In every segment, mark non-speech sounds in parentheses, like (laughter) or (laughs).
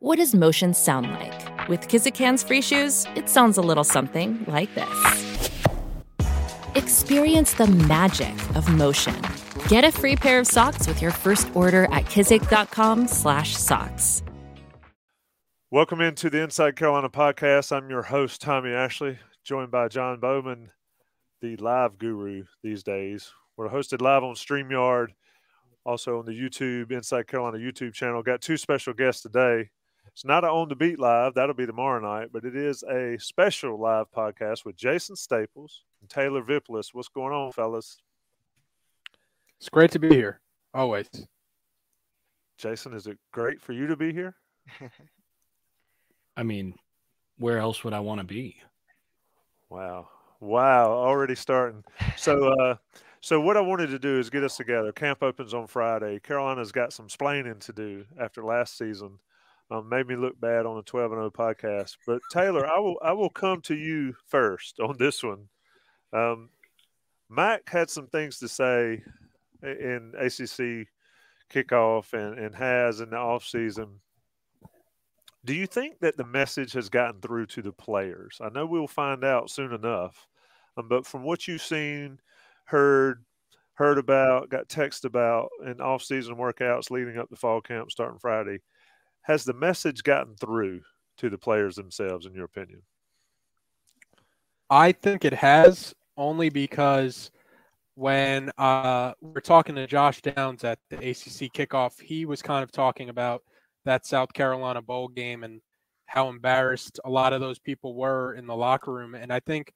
What does motion sound like? With Kizik hands-free shoes, it sounds a little something like this. Experience the magic of motion. Get a free pair of socks with your first order at kizik.com/socks. Welcome into the Inside Carolina podcast. I'm your host Tommy Ashley, joined by John Bowman, the live guru these days. We're hosted live on StreamYard, also on the YouTube Inside Carolina YouTube channel. Got two special guests today. It's not an on the beat live, that'll be tomorrow night, but it is a special live podcast with Jason Staples and Taylor Vippolis. What's going on, fellas? It's great to be here, always. Jason, is it great for you to be here? I mean, where else would I want to be? Wow. Wow, already starting. So (laughs) uh so what I wanted to do is get us together. Camp opens on Friday. Carolina's got some splaining to do after last season. Um, made me look bad on the 12 and 0 podcast. But Taylor, I will I will come to you first on this one. Um, Mack had some things to say in ACC kickoff and, and has in the offseason. Do you think that the message has gotten through to the players? I know we'll find out soon enough, um, but from what you've seen, heard, heard about, got text about in off-season workouts leading up to fall camp starting Friday, has the message gotten through to the players themselves, in your opinion? I think it has only because when uh, we're talking to Josh Downs at the ACC kickoff, he was kind of talking about that South Carolina bowl game and how embarrassed a lot of those people were in the locker room. And I think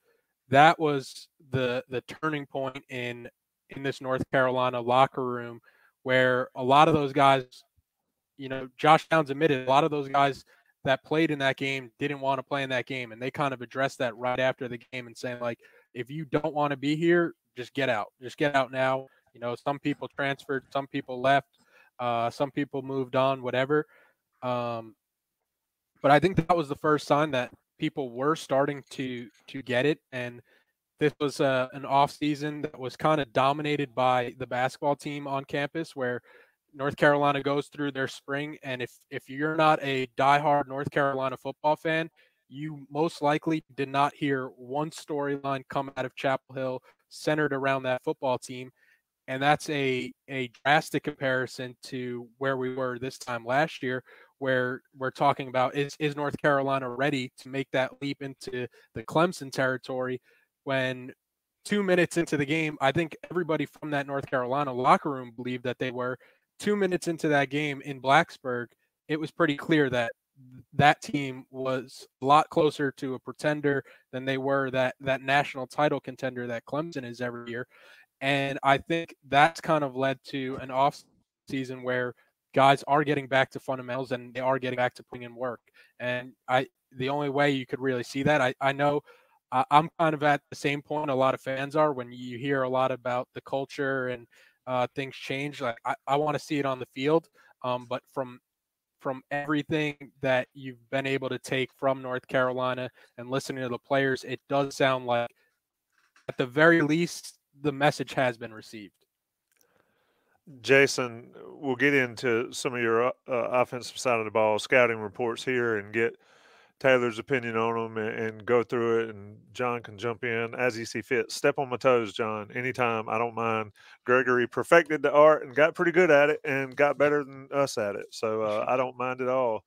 that was the the turning point in in this North Carolina locker room where a lot of those guys, you know, Josh Downs admitted a lot of those guys that played in that game didn't want to play in that game. And they kind of addressed that right after the game and saying, like, if you don't want to be here, just get out. Just get out now. You know, some people transferred, some people left, uh, some people moved on, whatever. Um, but I think that was the first sign that people were starting to to get it, and this was uh, an off season that was kind of dominated by the basketball team on campus, where North Carolina goes through their spring, and if if you're not a diehard North Carolina football fan, you most likely did not hear one storyline come out of Chapel Hill centered around that football team. And that's a, a drastic comparison to where we were this time last year, where we're talking about is, is North Carolina ready to make that leap into the Clemson territory when two minutes into the game, I think everybody from that North Carolina locker room believed that they were. Two minutes into that game in Blacksburg, it was pretty clear that that team was a lot closer to a pretender than they were that that national title contender that Clemson is every year. And I think that's kind of led to an off season where guys are getting back to fundamentals and they are getting back to putting in work. And I the only way you could really see that, I, I know I'm kind of at the same point a lot of fans are when you hear a lot about the culture and uh, things change. Like I, I want to see it on the field. Um, but from from everything that you've been able to take from North Carolina and listening to the players, it does sound like, at the very least, the message has been received. Jason, we'll get into some of your uh, offensive side of the ball scouting reports here and get Taylor's opinion on them and, and, go through it. And John can jump in as he see fit. Step on my toes, John, anytime. I don't mind. Gregory perfected the art and got pretty good at it and got better than us at it. So uh, (laughs) I don't mind at all.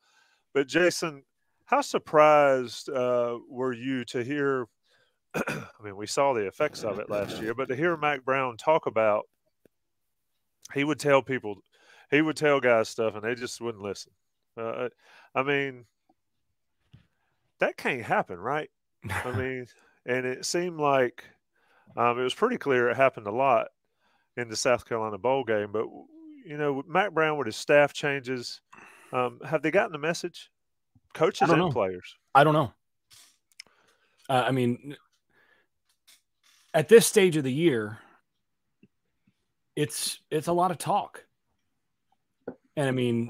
But Jason, how surprised uh, were you to hear? (clears throat) I mean, we saw the effects of it last year, but to hear Mack Brown talk about, he would tell people, he would tell guys stuff, and they just wouldn't listen. Uh, I mean, that can't happen, right? I (laughs) mean, and it seemed like um, it was pretty clear it happened a lot in the South Carolina bowl game. But you know, Mack Brown with his staff changes, um, have they gotten the message? Coaches and know. players. I don't know. Uh, I mean, at this stage of the year, it's it's a lot of talk, and I mean,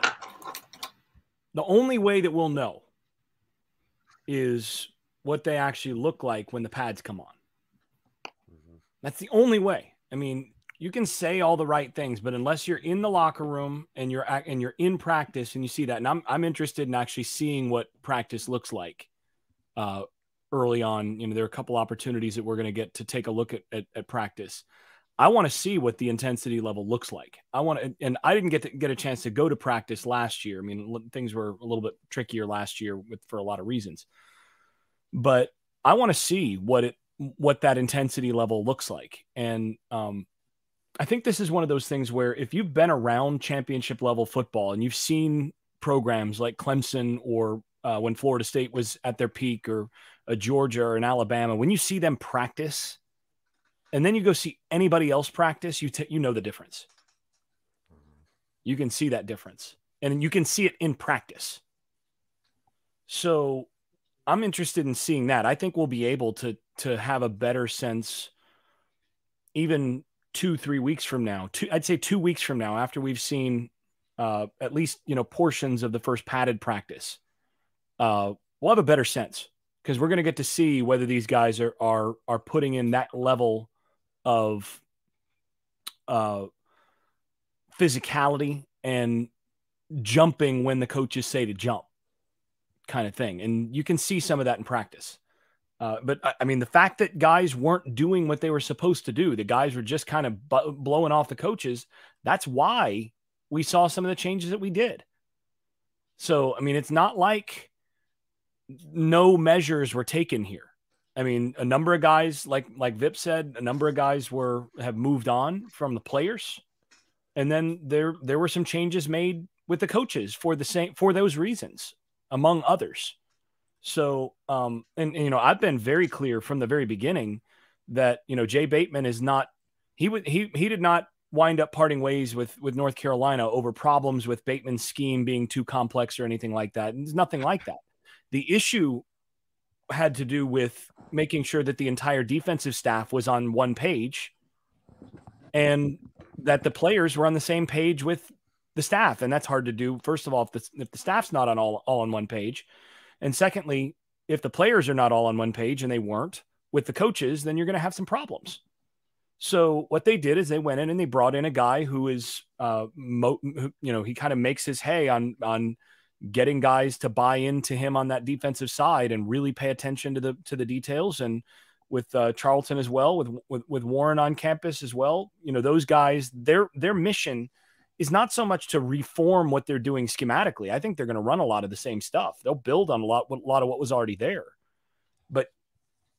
the only way that we'll know is what they actually look like when the pads come on. Mm-hmm. That's the only way. I mean, you can say all the right things, but unless you're in the locker room and you're and you're in practice and you see that, and I'm I'm interested in actually seeing what practice looks like uh, early on. You know, there are a couple opportunities that we're going to get to take a look at, at, at practice. I want to see what the intensity level looks like. I want to, and I didn't get to get a chance to go to practice last year. I mean, things were a little bit trickier last year with, for a lot of reasons, but I want to see what it, what that intensity level looks like. And, um, I think this is one of those things where if you've been around championship level football and you've seen programs like Clemson or uh, when Florida State was at their peak or a Georgia or an Alabama, when you see them practice and then you go see anybody else practice, you, t- you know the difference. You can see that difference and you can see it in practice. So I'm interested in seeing that. I think we'll be able to to have a better sense even two, three weeks from now, two, I'd say two weeks from now, after we've seen uh, at least you know portions of the first padded practice, uh, we'll have a better sense because we're going to get to see whether these guys are are are putting in that level of uh, physicality and jumping when the coaches say to jump, kind of thing, and you can see some of that in practice. Uh, but I mean, the fact that guys weren't doing what they were supposed to do, the guys were just kind of bu- blowing off the coaches. That's why we saw some of the changes that we did. So, I mean, it's not like no measures were taken here. I mean, a number of guys, like like Vip said, a number of guys were have moved on from the players, and then there there were some changes made with the coaches for the same for those reasons, among others. So, um, and, and, you know, I've been very clear from the very beginning that you know Jay Bateman is not he would he he did not wind up parting ways with with North Carolina over problems with Bateman's scheme being too complex or anything like that. And There's nothing like that. The issue had to do with making sure that the entire defensive staff was on one page and that the players were on the same page with the staff and that's hard to do first of all if the, if the staff's not on all, all on one page and secondly, if the players are not all on one page and they weren't with the coaches, then you're going to have some problems. So what they did is they went in and they brought in a guy who is, uh, mo- you know, he kind of makes his hay on on getting guys to buy into him on that defensive side and really pay attention to the to the details. And with uh, Charlton as well, with, with with Warren on campus as well, you know, those guys, their their mission is not so much to reform what they're doing schematically. I think they're going to run a lot of the same stuff. They'll build on a lot, a lot of what was already there. But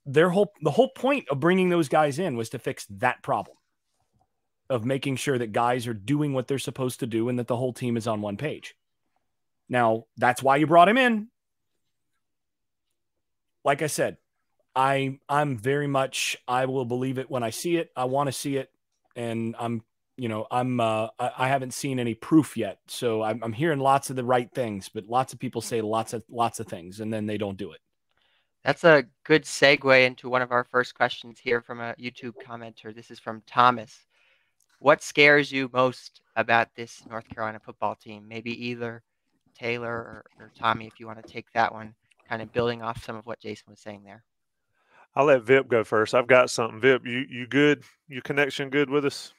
their whole, the whole point of bringing those guys in was to fix that problem of making sure that guys are doing what they're supposed to do and that the whole team is on one page. Now, that's why you brought him in. Like I said, I I'm very much I will believe it when I see it. I want to see it and I'm you know, I'm uh, I haven't seen any proof yet, so I'm, I'm hearing lots of the right things, but lots of people say lots of lots of things, and then they don't do it. That's a good segue into one of our first questions here from a YouTube commenter. This is from Thomas. What scares you most about this North Carolina football team? Maybe either Taylor or, or Tommy, if you want to take that one, kind of building off some of what Jason was saying there. I'll let Vip go first. I've got something. Vip, you you good? Your connection good with us?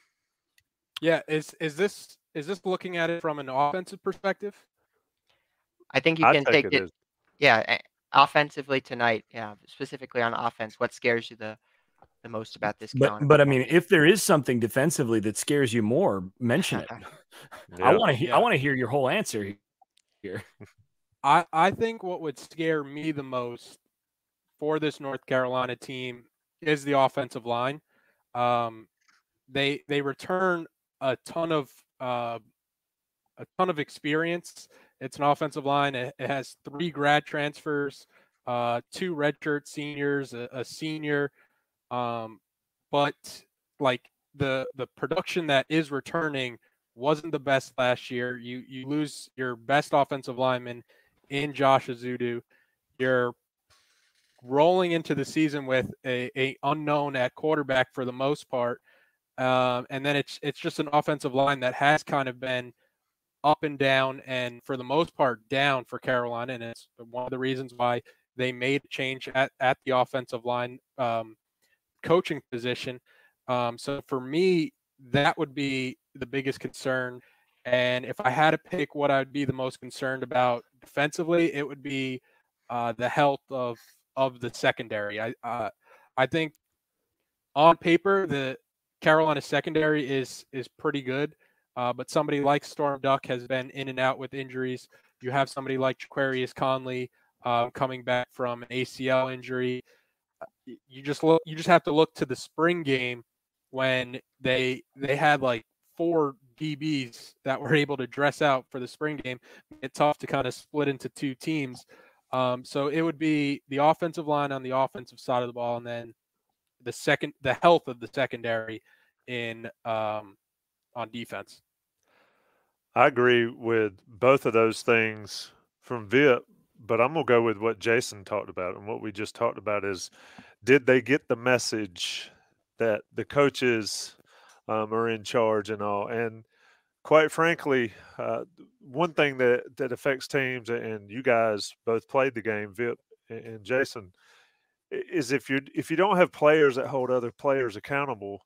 Yeah, is is this is this looking at it from an offensive perspective? I think you can take, take it. it yeah, offensively tonight. Yeah, specifically on offense. What scares you the the most about this? But but I mean, if there is something defensively that scares you more, mention it. (laughs) yeah. I want to yeah. I want to hear your whole answer here. (laughs) I I think what would scare me the most for this North Carolina team is the offensive line. Um, they they return a ton of uh, a ton of experience. It's an offensive line. It, it has three grad transfers, uh, two redshirt seniors, a, a senior. Um, but like the the production that is returning wasn't the best last year. You you lose your best offensive lineman in Josh Ezeudu. You're rolling into the season with a, a unknown at quarterback for the most part. Um, and then it's it's just an offensive line that has kind of been up and down, and for the most part down for Carolina, and it's one of the reasons why they made a change at, at the offensive line um, coaching position. Um, so for me, that would be the biggest concern. And if I had to pick what I'd be the most concerned about defensively, it would be uh, the health of of the secondary. I uh, I think on paper the Carolina secondary is is pretty good, uh, but somebody like Storm Duck has been in and out with injuries. You have somebody like Jaquarius Conley uh, coming back from an ACL injury. Uh, you just look. You just have to look to the spring game when they they had like four DBs that were (laughs) able to dress out for the spring game. It's tough to kind of split into two teams. Um, so it would be the offensive line on the offensive side of the ball, and then the second the health of the secondary in um, on defense. I agree with both of those things from VIP, but I'm gonna go with what Jason talked about, and what we just talked about is, did they get the message that the coaches um, are in charge and all? And quite frankly, uh, one thing that that affects teams, and you guys both played the game, VIP and Jason, is if you if you don't have players that hold other players accountable,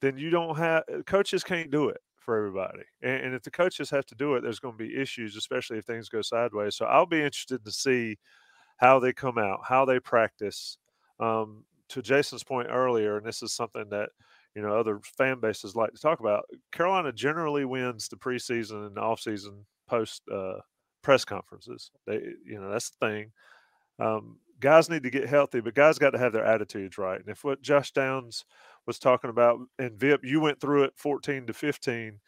then you don't have coaches can't do it for everybody. And, and if the coaches have to do it, there's going to be issues, especially if things go sideways. So I'll be interested to see how they come out, how they practice. Um, to Jason's point earlier, and this is something that you know other fan bases like to talk about. Carolina generally wins the preseason and offseason post uh, press conferences. They, you know, that's the thing. Um, guys need to get healthy, but guys got to have their attitudes right. And if what Josh Downs was talking about and VIP, you went through it 14 to 15.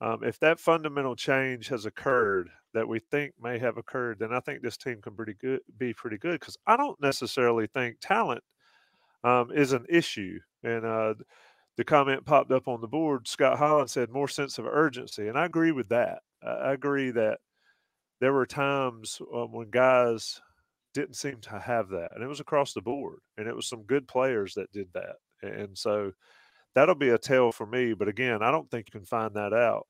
Um, if that fundamental change has occurred that we think may have occurred, then I think this team can pretty good be pretty good because I don't necessarily think talent um, is an issue. And uh, the comment popped up on the board. Scott Holland said more sense of urgency, and I agree with that. I agree that there were times um, when guys didn't seem to have that. And it was across the board. And it was some good players that did that. And so that'll be a tell for me. But again, I don't think you can find that out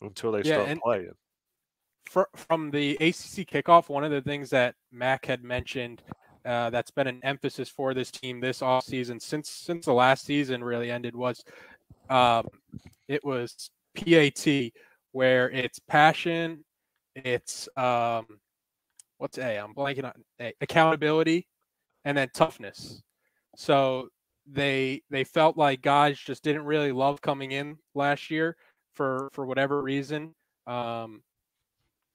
until they yeah, start playing. For, from the ACC kickoff, one of the things that Mack had mentioned uh, that's been an emphasis for this team this off season since since the last season really ended was um, it was PAT where it's passion, it's um, what's A? I'm blanking on A. Accountability, and then toughness. So they they felt like guys just didn't really love coming in last year for for whatever reason. Um,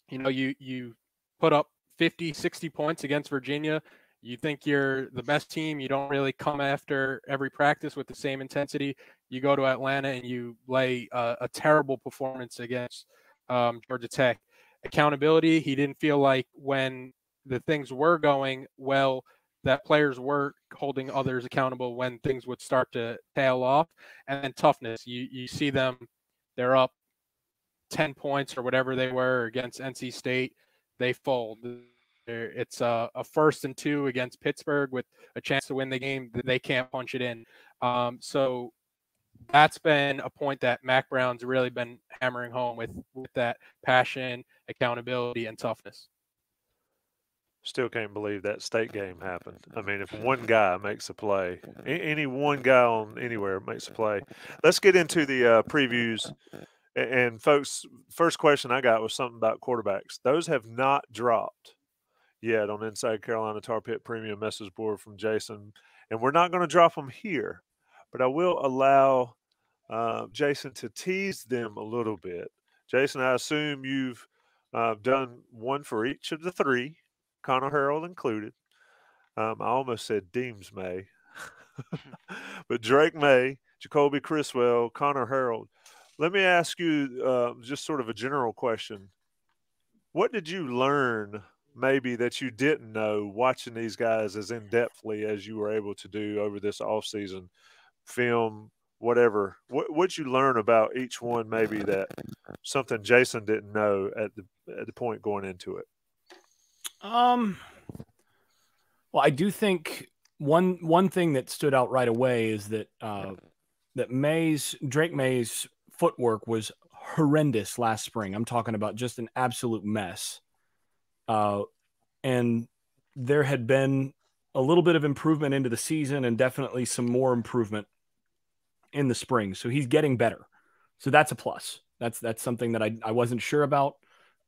you know, you you put up 50, 60 points against Virginia. You think you're the best team. You don't really come after every practice with the same intensity. You go to Atlanta and you lay a, a terrible performance against um, Georgia Tech accountability. He didn't feel like when the things were going well, that players were holding others accountable when things would start to tail off. And then toughness. You you see them, they're up 10 points or whatever they were against NC State. They fold. It's a, a, first and two against Pittsburgh with a chance to win the game. They can't punch it in. Um, so that's been a point that Mack Brown's really been hammering home with with that passion, accountability, and toughness. Still can't believe that state game happened. I mean, if one guy makes a play, any one guy on anywhere makes a play. Let's get into the uh, previews. And folks, first question I got was something about quarterbacks. Those have not dropped yet on Inside Carolina Tar Pit Premium message board from Jason, and we're not going to drop them here but I will allow uh, Jason to tease them a little bit. Jason, I assume you've uh, done one for each of the three, Connor Harrell included. Um, I almost said Deems May, (laughs) (laughs) but Drake Maye, Jacoby Criswell, Connor Harrell. Let me ask you uh, just sort of a general question. What did you learn maybe that you didn't know watching these guys as in depthly as you were able to do over this offseason film, whatever. What what you learn about each one? Maybe that something Jason didn't know at the at the point going into it. Um. Well, I do think one one thing that stood out right away is that uh, that Maye's Drake Maye's footwork was horrendous last spring. I'm talking about just an absolute mess. Uh, and there had been a little bit of improvement into the season and definitely some more improvement in the spring. So he's getting better. So that's a plus. That's that's something that I, I wasn't sure about.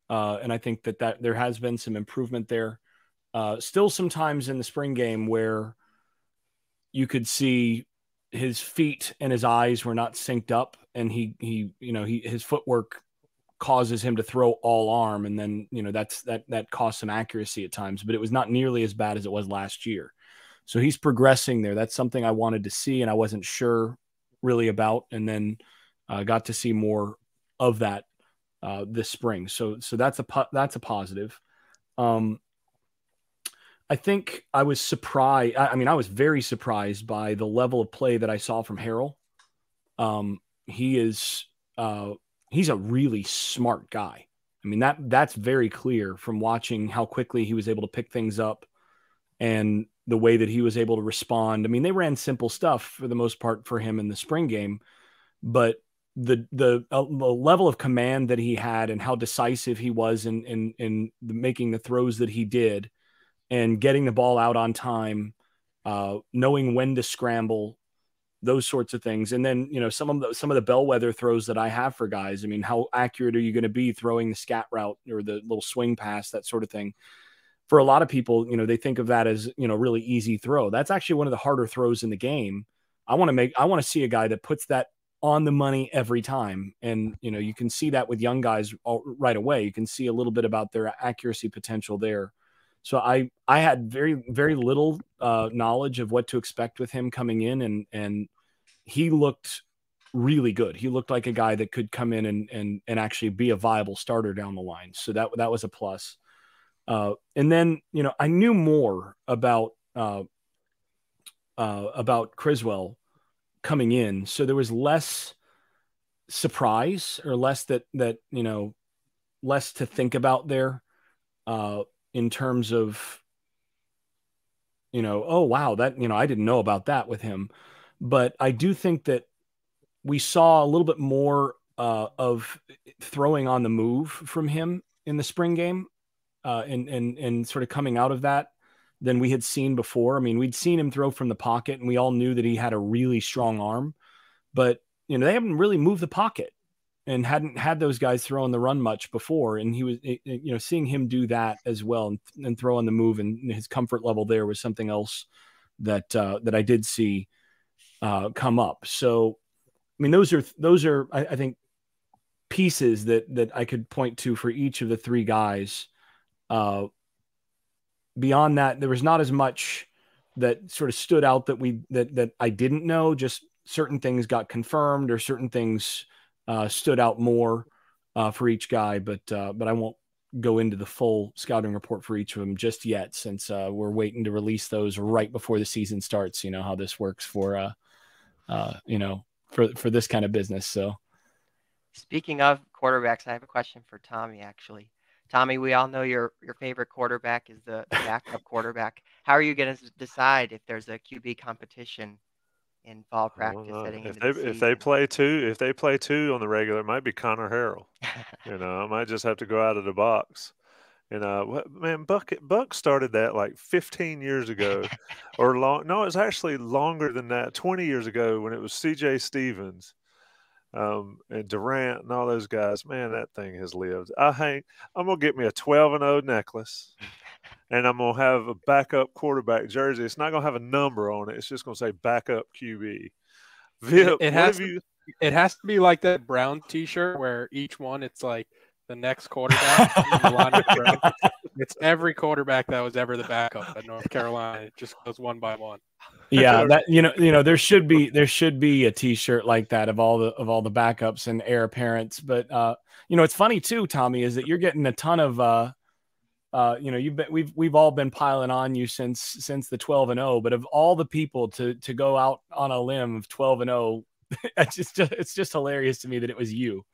Uh, and I think that, that there has been some improvement there. Uh, still sometimes in the spring game where you could see his feet and his eyes were not synced up and he he you know he his footwork causes him to throw all arm and then you know that's that that costs some accuracy at times but it was not nearly as bad as it was last year so he's progressing there that's something i wanted to see and i wasn't sure really about and then uh, got to see more of that uh, this spring so so that's a that's a positive um I think I was surprised. I mean, I was very surprised by the level of play that I saw from Harrell. Um, he is uh, he's a really smart guy. I mean that that's very clear from watching how quickly he was able to pick things up and the way that he was able to respond. I mean, they ran simple stuff for the most part for him in the spring game, but the the, uh, the level of command that he had and how decisive he was in in in making the throws that he did and getting the ball out on time, uh, knowing when to scramble, those sorts of things. And then, you know, some of the some of the bellwether throws that I have for guys. I mean, how accurate are you going to be throwing the scat route or the little swing pass, that sort of thing? For a lot of people, you know, they think of that as, you know, really easy throw. That's actually one of the harder throws in the game. I want to make I want to see a guy that puts that on the money every time. And, you know, you can see that with young guys right away. You can see a little bit about their accuracy potential there. So I I had very very little uh, knowledge of what to expect with him coming in, and and he looked really good. He looked like a guy that could come in and and and actually be a viable starter down the line. So that that was a plus. Uh, and then you know I knew more about uh, uh, about Criswell coming in, so there was less surprise or less that that you know less to think about there. Uh, in terms of you know oh wow that you know i didn't know about that with him but i do think that we saw a little bit more uh, of throwing on the move from him in the spring game uh, and and and sort of coming out of that than we had seen before. I mean, we'd seen him throw from the pocket, and we all knew that he had a really strong arm, but you know they haven't really moved the pocket and hadn't had those guys throwing the run much before. And he was, you know, seeing him do that as well and, and throw on the move and his comfort level there was something else that uh, that I did see uh, come up. So, I mean, those are those are I, I, think pieces that that I could point to for each of the three guys. Uh, beyond that, there was not as much that sort of stood out that we that that I didn't know. Just certain things got confirmed or certain things uh, stood out more uh, for each guy, but uh, but I won't go into the full scouting report for each of them just yet, since uh, we're waiting to release those right before the season starts. You know how this works for uh, you know for for this kind of business. So, speaking of quarterbacks, I have a question for Tommy. Actually, Tommy, we all know your your favorite quarterback is the, the backup quarterback. How are you going to decide if there's a QB competition in fall practice if they the if they play two if they play two on the regular, it might be Connor Harrell. you know, I might just have to go out of the box. You know, man, Buck Buck started that like 15 years ago, (laughs) or long. No, it's actually longer than that. 20 years ago when it was C.J. Stephens, um, and Durant and all those guys. Man, that thing has lived. I hang. I'm gonna get me a 12 and 0 necklace, and I'm gonna have a backup quarterback jersey. It's not gonna have a number on it. It's just gonna say backup QB. Vip, it what has have to- you? It has to be like that brown T-shirt where each one it's like the next quarterback. (laughs) in the it's every quarterback that was ever the backup at North Carolina. It just goes one by one. yeah, (laughs) that you know, you know, there should be there should be a T-shirt like that of all the of all the backups and heir apparents. But uh, you know, it's funny too, Tommy, is that you're getting a ton of uh, uh, you know, you've been we've we've all been piling on you since since the 12 and 0. But of all the people to to go out on a limb of 12 and 0, (laughs) it's just it's just hilarious to me that it was you.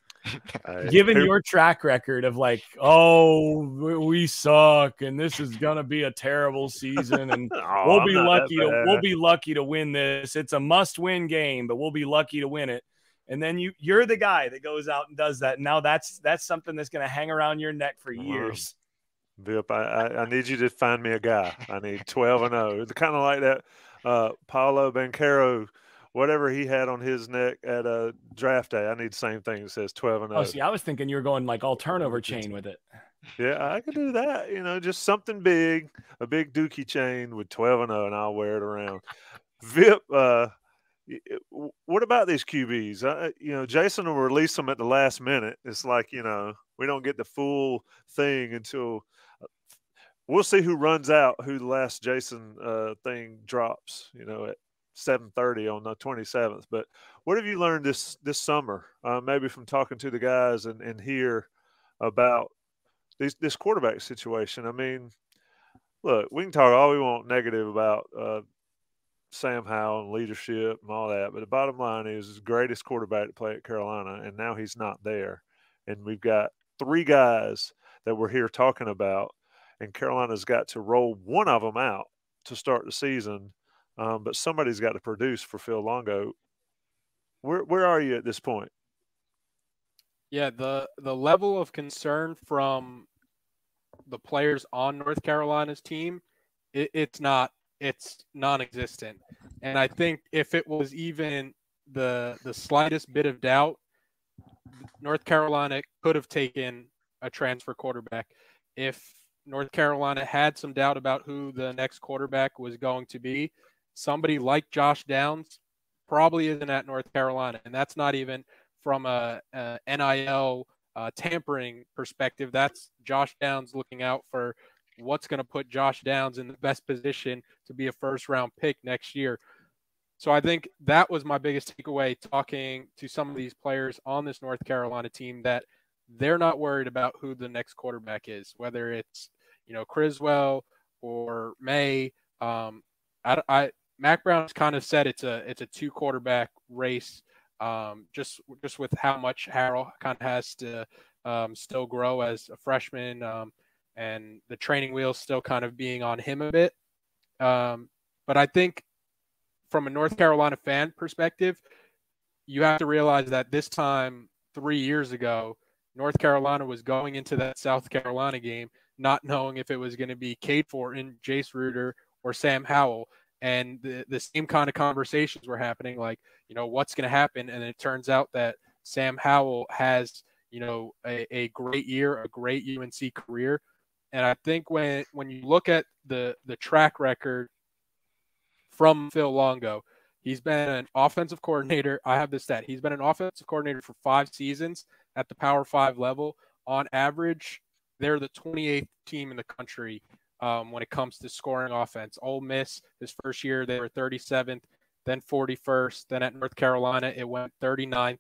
Hey, (laughs) Given who- your track record of like, oh, we- suck, and this is gonna be a terrible season, and (laughs) Oh, we'll be lucky to we'll be lucky to win this. It's a must-win game, but we'll be lucky to win it. And then you you're the guy that goes out and does that. Now that's that's something that's going to hang around your neck for years. Vip, I, I, I need you to find me a guy. I need 12 and 0. It's kind of like that uh, Paolo Banchero whatever he had on his neck at a draft day. I need the same thing that says 12 and 0. Oh, see, I was thinking you were going like all turnover chain with it. Yeah, I could do that. You know, just something big, a big dookie chain with 12 and 0, and I'll wear it around. Vip, uh, what about these QBs? Uh, you know, Jason will release them at the last minute. It's like, you know, we don't get the full thing until uh, we'll see who runs out, who the last Jason uh, thing drops, you know, at 7:30 on the 27th. But what have you learned this this summer? Uh, maybe from talking to the guys and and hear about this this quarterback situation. I mean, look, we can talk all we want negative about uh, Sam Howell and leadership and all that, but the bottom line is, the greatest quarterback to play at Carolina, and now he's not there. And we've got three guys that we're here talking about, and Carolina's got to roll one of them out to start the season. Um, but somebody's got to produce for Phil Longo. Where where are you at this point? Yeah, the the level of concern from the players on North Carolina's team, it, it's not it's non-existent. And I think if it was even the the slightest bit of doubt, North Carolina could have taken a transfer quarterback. If North Carolina had some doubt about who the next quarterback was going to be, somebody like Josh Downs probably isn't at North Carolina, and that's not even from a, a NIL uh, tampering perspective. That's Josh Downs looking out for what's going to put Josh Downs in the best position to be a first round pick next year. So I think that was my biggest takeaway talking to some of these players on this North Carolina team that they're not worried about who the next quarterback is, whether it's you know Criswell or Maye. Um, I, I Mack Brown's kind of said it's a it's a two quarterback race. Um, just just with how much Harrell kind of has to um, still grow as a freshman. Um, and the training wheels still kind of being on him a bit. Um, but I think from a North Carolina fan perspective, you have to realize that this time three years ago, North Carolina was going into that South Carolina game not knowing if it was going to be Cade Fortin, Jace Ruder, or Sam Howell. And the, the same kind of conversations were happening, like, you know, what's going to happen? And it turns out that Sam Howell has, you know, a, a great year, a great UNC career. And I think when when you look at the the track record from Phil Longo, he's been an offensive coordinator. I have this stat. He's been an offensive coordinator for five seasons at the Power Five level. On average, they're the 28th team in the country um, when it comes to scoring offense. Ole Miss, his first year, they were 37th, then 41st. Then at North Carolina, it went 39th,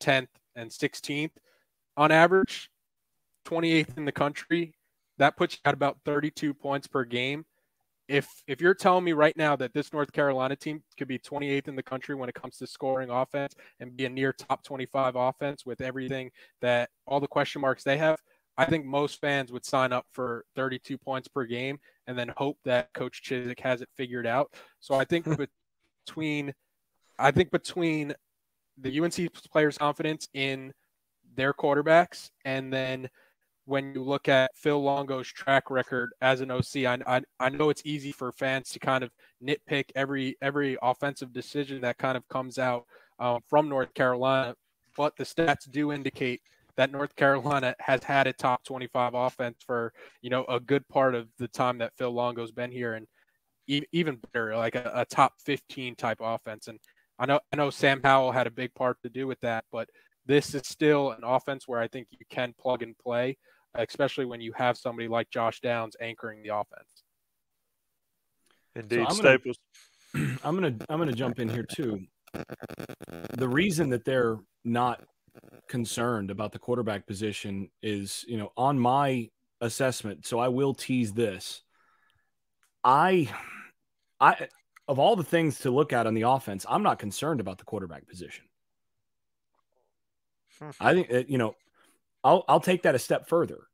10th, and 16th. On average, 28th in the country that puts you at about 32 points per game. If if you're telling me right now that this North Carolina team could be 28th in the country when it comes to scoring offense and be a near top 25 offense with everything that all the question marks they have, I think most fans would sign up for 32 points per game and then hope that Coach Chizik has it figured out. So I think (laughs) between I think between the UNC players' confidence in their quarterbacks and then – when you look at Phil Longo's track record as an OC. I, I, I, know it's easy for fans to kind of nitpick every every offensive decision that kind of comes out um, from North Carolina, but the stats do indicate that North Carolina has had a top 25 offense for you know a good part of the time that Phil Longo's been here, and e- even better, like a, a top 15 type offense. And I know I know Sam Howell had a big part to do with that, but this is still an offense where I think you can plug and play especially when you have somebody like Josh Downs anchoring the offense. Indeed, so I'm Staples. Gonna, (clears throat) I'm gonna I'm gonna jump in here too. The reason that they're not concerned about the quarterback position is, you know, on my assessment. So I will tease this. I, I, of all the things to look at on the offense, I'm not concerned about the quarterback position. Hmm. I think that, you know, I'll I'll take that a step further.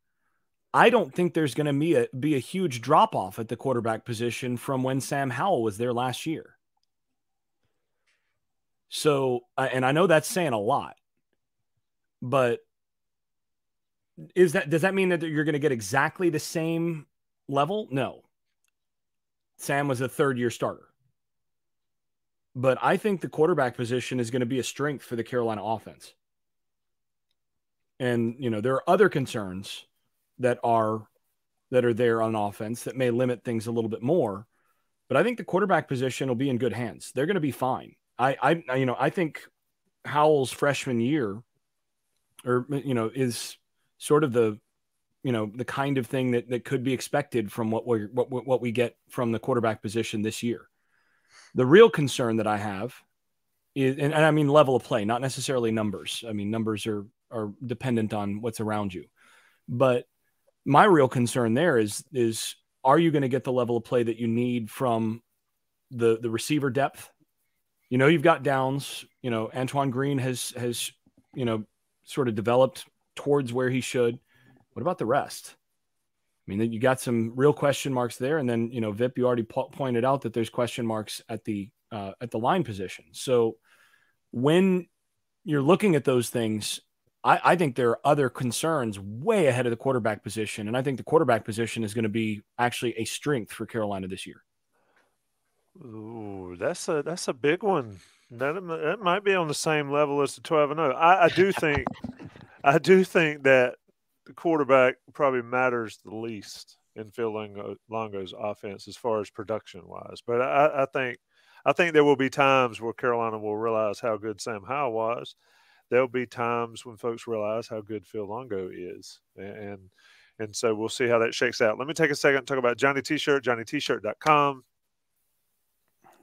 I don't think there's going to be a be a huge drop off at the quarterback position from when Sam Howell was there last year. So, and I know that's saying a lot, but is that does that mean that you're going to get exactly the same level? No. Sam was a third year starter. but I think the quarterback position is going to be a strength for the Carolina offense. And you know, there are other concerns that are that are there on offense that may limit things a little bit more. But I think the quarterback position will be in good hands. They're going to be fine. I, I, you know, I think Howell's freshman year, or you know, is sort of the, you know, the kind of thing that that could be expected from what we what what we get from the quarterback position this year. The real concern that I have is, and, and I mean level of play, not necessarily numbers. I mean numbers are are dependent on what's around you, but my real concern there is is are you going to get the level of play that you need from the the receiver depth? You know, you've got downs. You know, Antoine Green has has you know sort of developed towards where he should. What about the rest? I mean, you got some real question marks there, and then you know, Vip, you already po- pointed out that there's question marks at the uh, at the line position. So when you're looking at those things, I, I, think there are other concerns way ahead of the quarterback position, and I think the quarterback position is going to be actually a strength for Carolina this year. Ooh, that's a that's a big one. That that might be on the same level as the twelve and zero. Oh. I, I do think (laughs) I do think that the quarterback probably matters the least in Phil Longo, Longo's offense as far as production wise. But I, I, think I think there will be times where Carolina will realize how good Sam Howell was. There'll be times when folks realize how good Phil Longo is, and and so we'll see how that shakes out. Let me take a second and talk about Johnny T-shirt, JohnnyT-shirt.com.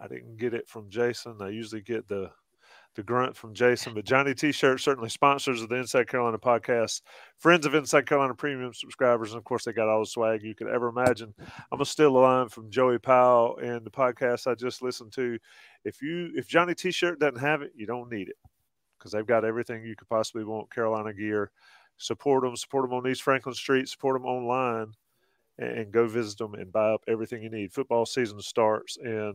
I didn't get it from Jason. I usually get the the grunt from Jason. But Johnny T-shirt certainly sponsors of the Inside Carolina podcast, friends of Inside Carolina premium subscribers, and of course they got all the swag you could ever imagine. I'm gonna steal a line from Joey Powell in the podcast I just listened to. If you if Johnny T-shirt doesn't have it, you don't need it because they've got everything you could possibly want. Carolina gear. Support them. Support them on East Franklin Street. Support them online, and go visit them and buy up everything you need. Football season starts in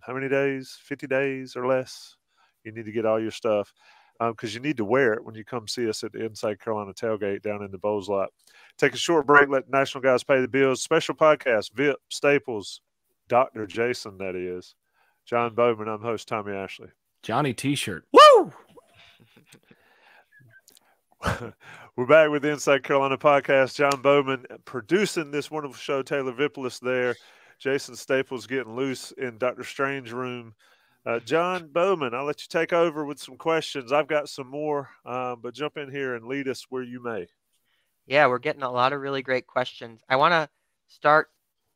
how many days? 50 days or less. You need to get all your stuff because um, you need to wear it when you come see us at the Inside Carolina tailgate down in the Bowls lot. Take a short break, let national guys pay the bills. Special podcast, Vip, Staples, Dr. Jason, that is. John Bowman, I'm host Tommy Ashley. Johnny T shirt. Woo! (laughs) We're back with the Inside Carolina podcast. John Bowman producing this wonderful show. Taylor Vippolis there. Jason Staples getting loose in Doctor Strange room. Uh, John Bowman, I'll let you take over with some questions. I've got some more, uh, but jump in here and lead us where you may. Yeah, we're getting a lot of really great questions. I want to start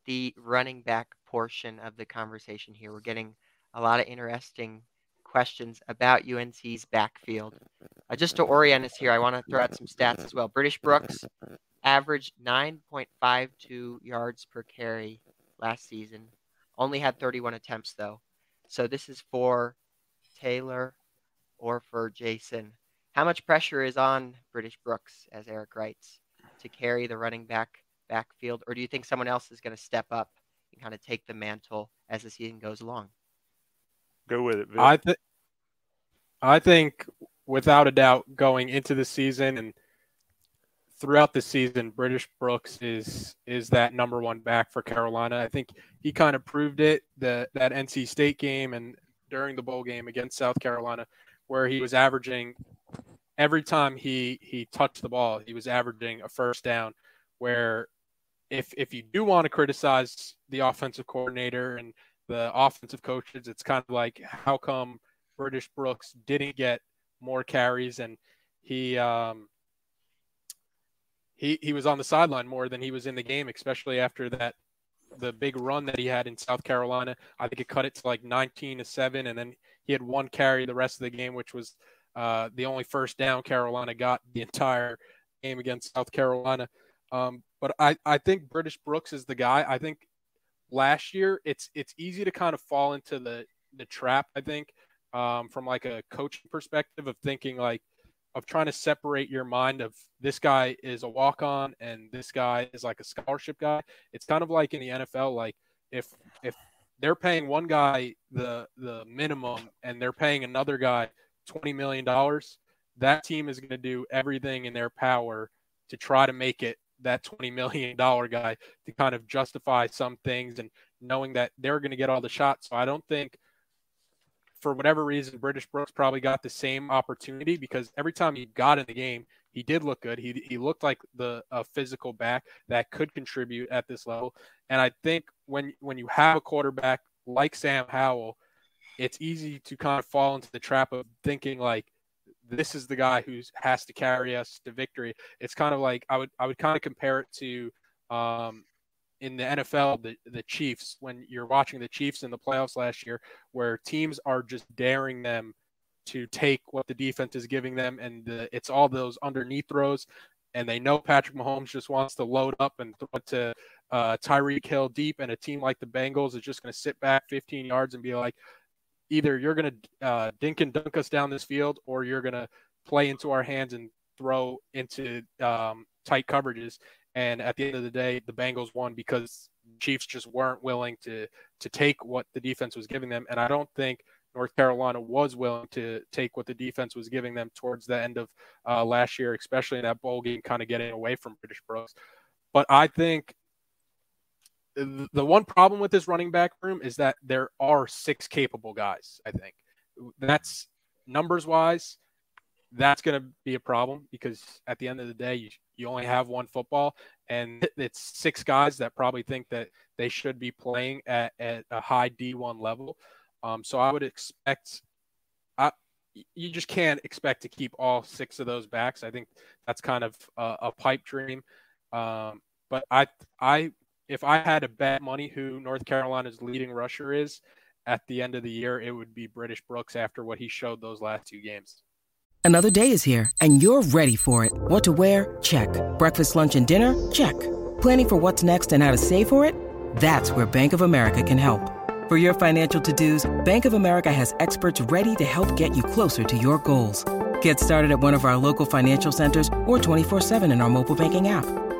the running back portion of the conversation here. We're getting a lot of interesting questions about UNC's backfield. Uh, just to orient us here, I want to throw out some stats as well. British Brooks averaged 9.52 yards per carry last season. Only had 31 attempts, though. So this is for Taylor or for Jason. How much pressure is on British Brooks, as Eric writes, to carry the running back backfield? Or do you think someone else is going to step up and kind of take the mantle as the season goes along? Go with it. I, th- I think, without a doubt, going into the season and throughout the season, British Brooks is is that number one back for Carolina. I think he kind of proved it that that NC State game and during the bowl game against South Carolina, where he was averaging every time he he touched the ball, he was averaging a first down. Where if if you do want to criticize the offensive coordinator and the offensive coaches, it's kind of like how come British Brooks didn't get more carries and he um, he he was on the sideline more than he was in the game, especially after that the big run that he had in South Carolina. I think it cut it to like 19 to seven, and then he had one carry the rest of the game, which was uh, the only first down Carolina got the entire game against South Carolina. Um, but I, I think British Brooks is the guy. I think last year it's it's easy to kind of fall into the the trap. I think um, from like a coaching perspective of thinking like of trying to separate your mind of this guy is a walk on and this guy is like a scholarship guy. It's kind of like in the NFL, like if if they're paying one guy the the minimum and they're paying another guy twenty million dollars, that team is going to do everything in their power to try to make it that twenty million dollar guy to kind of justify some things and knowing that they're going to get all the shots. So I don't think for whatever reason, British Brooks probably got the same opportunity because every time he got in the game, he did look good. He, he looked like the a physical back that could contribute at this level. And I think when when you have a quarterback like Sam Howell, it's easy to kind of fall into the trap of thinking like this is the guy who has to carry us to victory. It's kind of like I would I would kind of compare it to um, in the NFL the the Chiefs when you're watching the Chiefs in the playoffs last year, where teams are just daring them to take what the defense is giving them, and the, it's all those underneath throws, and they know Patrick Mahomes just wants to load up and throw it to uh, Tyreek Hill deep, and a team like the Bengals is just going to sit back 15 yards and be like, either you're going to uh, dink and dunk us down this field or you're going to play into our hands and throw into um, tight coverages. And at the end of the day, the Bengals won because Chiefs just weren't willing to to take what the defense was giving them. And I don't think North Carolina was willing to take what the defense was giving them towards the end of uh, last year, especially in that bowl game, kind of getting away from British Brooks. But I think the one problem with this running back room is that there are six capable guys. I think that's numbers wise, that's going to be a problem because at the end of the day, you, you only have one football, and it's six guys that probably think that they should be playing at, at a high D1 level. Um, so I would expect, I, you just can't expect to keep all six of those backs. I think that's kind of a, a pipe dream. Um, but I, I if I had to bet money who North Carolina's leading rusher is at the end of the year, it would be British Brooks after what he showed those last two games. Another day is here and you're ready for it. What to wear? Check. Breakfast, lunch, and dinner? Check. Planning for what's next and how to save for it? That's where Bank of America can help. For your financial to-dos, Bank of America has experts ready to help get you closer to your goals. Get started at one of our local financial centers or 24-7 in our mobile banking app.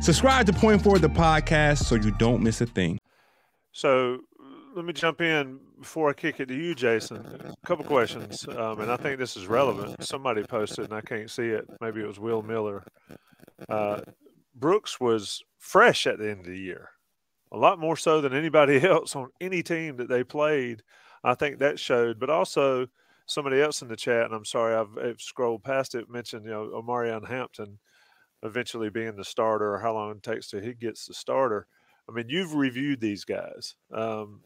Subscribe to Point Forward, the podcast, so you don't miss a thing. So let me jump in before I kick it to you, Jason. A couple questions, um, and I think this is relevant. Somebody posted, and I can't see it. Maybe it was Will Miller. Uh, Brooks was fresh at the end of the year, a lot more so than anybody (laughs) else on any team that they played. I think that showed, but also somebody else in the chat, and I'm sorry I've, I've scrolled past it, mentioned you know Omarion Hampton eventually being the starter or how long it takes till he gets the starter. I mean, you've reviewed these guys. Um,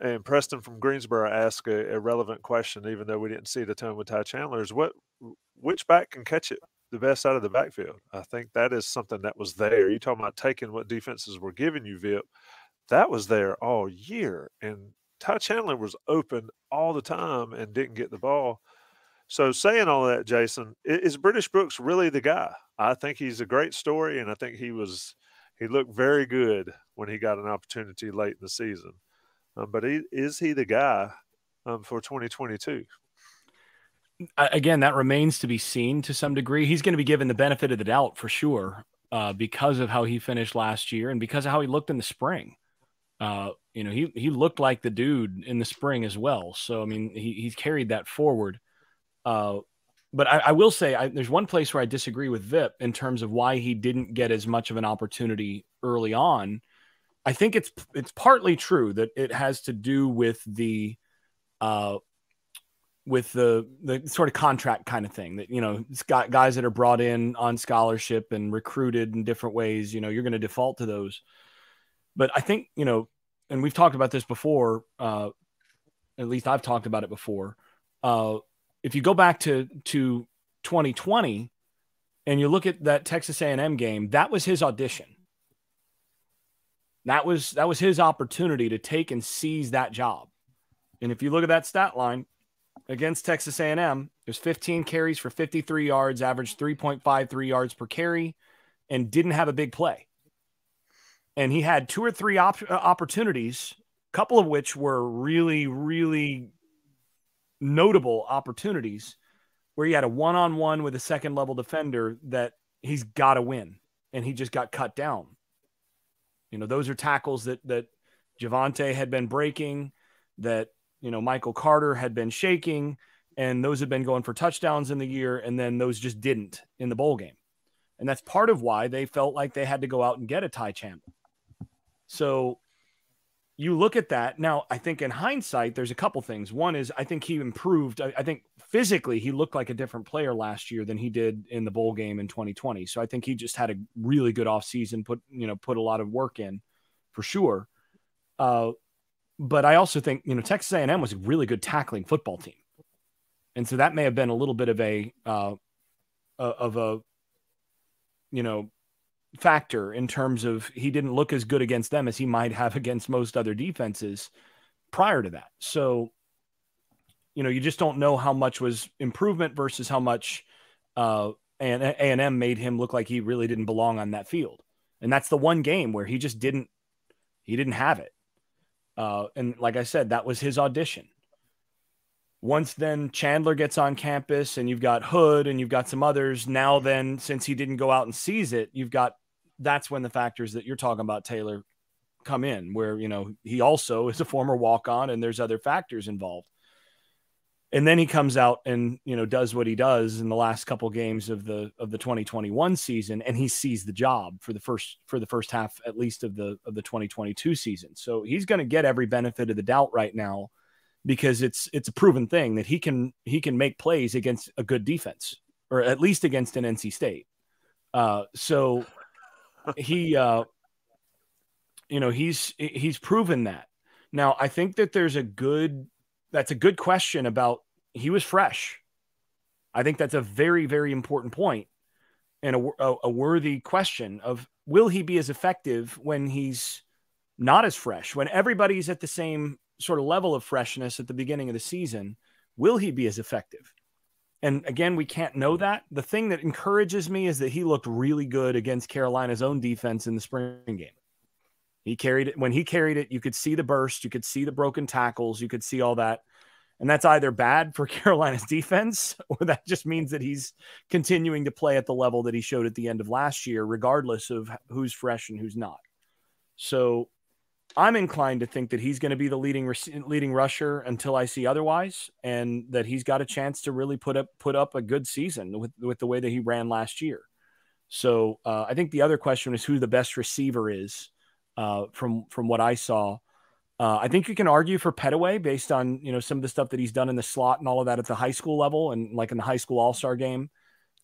and Preston from Greensboro asked a, a, relevant question, even though we didn't see the tone with Ty Chandler, is what which back can catch it the best out of the backfield? I think that is something that was there. You talking about taking what defenses were giving you, Vip. That was there all year. And Ty Chandler was open all the time and didn't get the ball. So saying all that, Jason, is British Brooks really the guy? I think he's a great story, and I think he was he looked very good when he got an opportunity late in the season. Um, but he, is he the guy um, for 2022? Again, that remains to be seen to some degree. He's going to be given the benefit of the doubt for sure uh, because of how he finished last year and because of how he looked in the spring. Uh, you know, he he looked like the dude in the spring as well. So I mean, he he's carried that forward. Uh, but I, I will say I, there's one place where I disagree with Vip in terms of why he didn't get as much of an opportunity early on. I think it's it's partly true that it has to do with the uh, with the the sort of contract kind of thing that you know it's got guys that are brought in on scholarship and recruited in different ways. You know, you're going to default to those. But I think you know, and we've talked about this before. Uh, at least I've talked about it before. Uh, if you go back to to 2020 and you look at that Texas A&M game, that was his audition. That was that was his opportunity to take and seize that job. And if you look at that stat line against Texas A&M, there's 15 carries for 53 yards, averaged 3.53 yards per carry, and didn't have a big play. And he had two or three op- uh, opportunities, a couple of which were really, really notable opportunities where he had a one on one with a second level defender that he's got to win. And he just got cut down. You know, those are tackles that, that Javonte had been breaking, that, you know, Michael Carter had been shaking, and those had been going for touchdowns in the year. And then those just didn't in the bowl game. And that's part of why they felt like they had to go out and get a Ty Chandler. So you look at that now. I think in hindsight, there's a couple things. One is I think he improved. I, I, think physically he looked like a different player last year than he did in the bowl game in 2020. So I think he just had a really good offseason, put you know put a lot of work in for sure. Uh, but I also think you know Texas A&M was a really good tackling football team, and so that may have been a little bit of a uh, of a you know factor in terms of he didn't look as good against them as he might have (laughs) against most other defenses prior to that. So, you know, you just don't know how much was improvement versus how much uh, and A and M made him look like he really didn't belong on that field. And that's the one game where he just didn't he didn't have it. Uh, and like I said, that was his audition. Once then Chandler gets on campus and you've got Hood and you've got some others. Now then, since he didn't go out and seize it, you've got that's when the factors that you're talking about, Taylor, come in, where you know he also is a former walk on, and there's other factors involved. And then he comes out and you know does what he does in the last couple games of the of the 2021 season, and he sees the job for the first for the first half at least of the of the 2022 season. So he's going to get every benefit of the doubt right now because it's it's a proven thing that he can he can make plays against a good defense or at least against an NC State. Uh, so he uh you know he's he's proven that. Now i think that there's a good that's a good question about he was fresh. I think that's a very very important point and a, a, a worthy question of will he be as effective when he's not as fresh when everybody's at the same sort of level of freshness at the beginning of the season? Will he be as effective and again, we can't know that. The thing that encourages me is that he looked really good against Carolina's own defense in the spring game. He carried it when he carried it, you could see the burst, you could see the broken tackles, you could see all that. And that's either bad for (laughs) Carolina's defense or that just means that he's continuing to play at the level that he showed at the end of last year, regardless of who's fresh and who's not. So I'm inclined to think that he's going to be the leading leading rusher until I see otherwise, and that he's got a chance to really put up put up a good season with with the way that he ran last year. So uh, I think the other question is who the best receiver is uh, from from what I saw. Uh, I think you can argue for Pettaway based on you know some of the stuff that he's done in the slot and all of that at the high school level and like in the high school All Star game,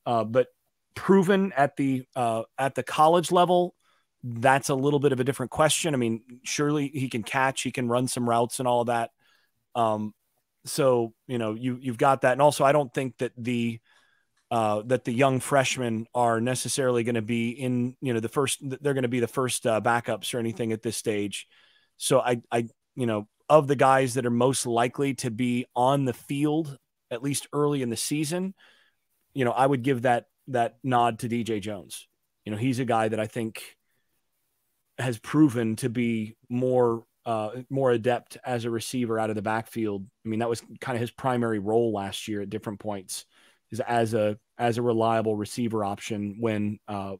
uh, but proven at the uh, at the college level that's a little bit of a different question. I mean, surely he can catch, he can run some routes and all of that. Um, so you know, you you've got that, and also I don't think that the uh, that the young freshmen are necessarily going to be in you know the first they're going to be the first uh, backups or anything at this stage. So I I you know of the guys that are most likely to be on the field at least early in the season, you know I would give that that nod to DJ Jones. You know he's a guy that I think has proven to be more uh, more adept as a receiver out of the backfield. I mean, that was kind of his primary role last year at different points, is as a as a reliable receiver option when uh,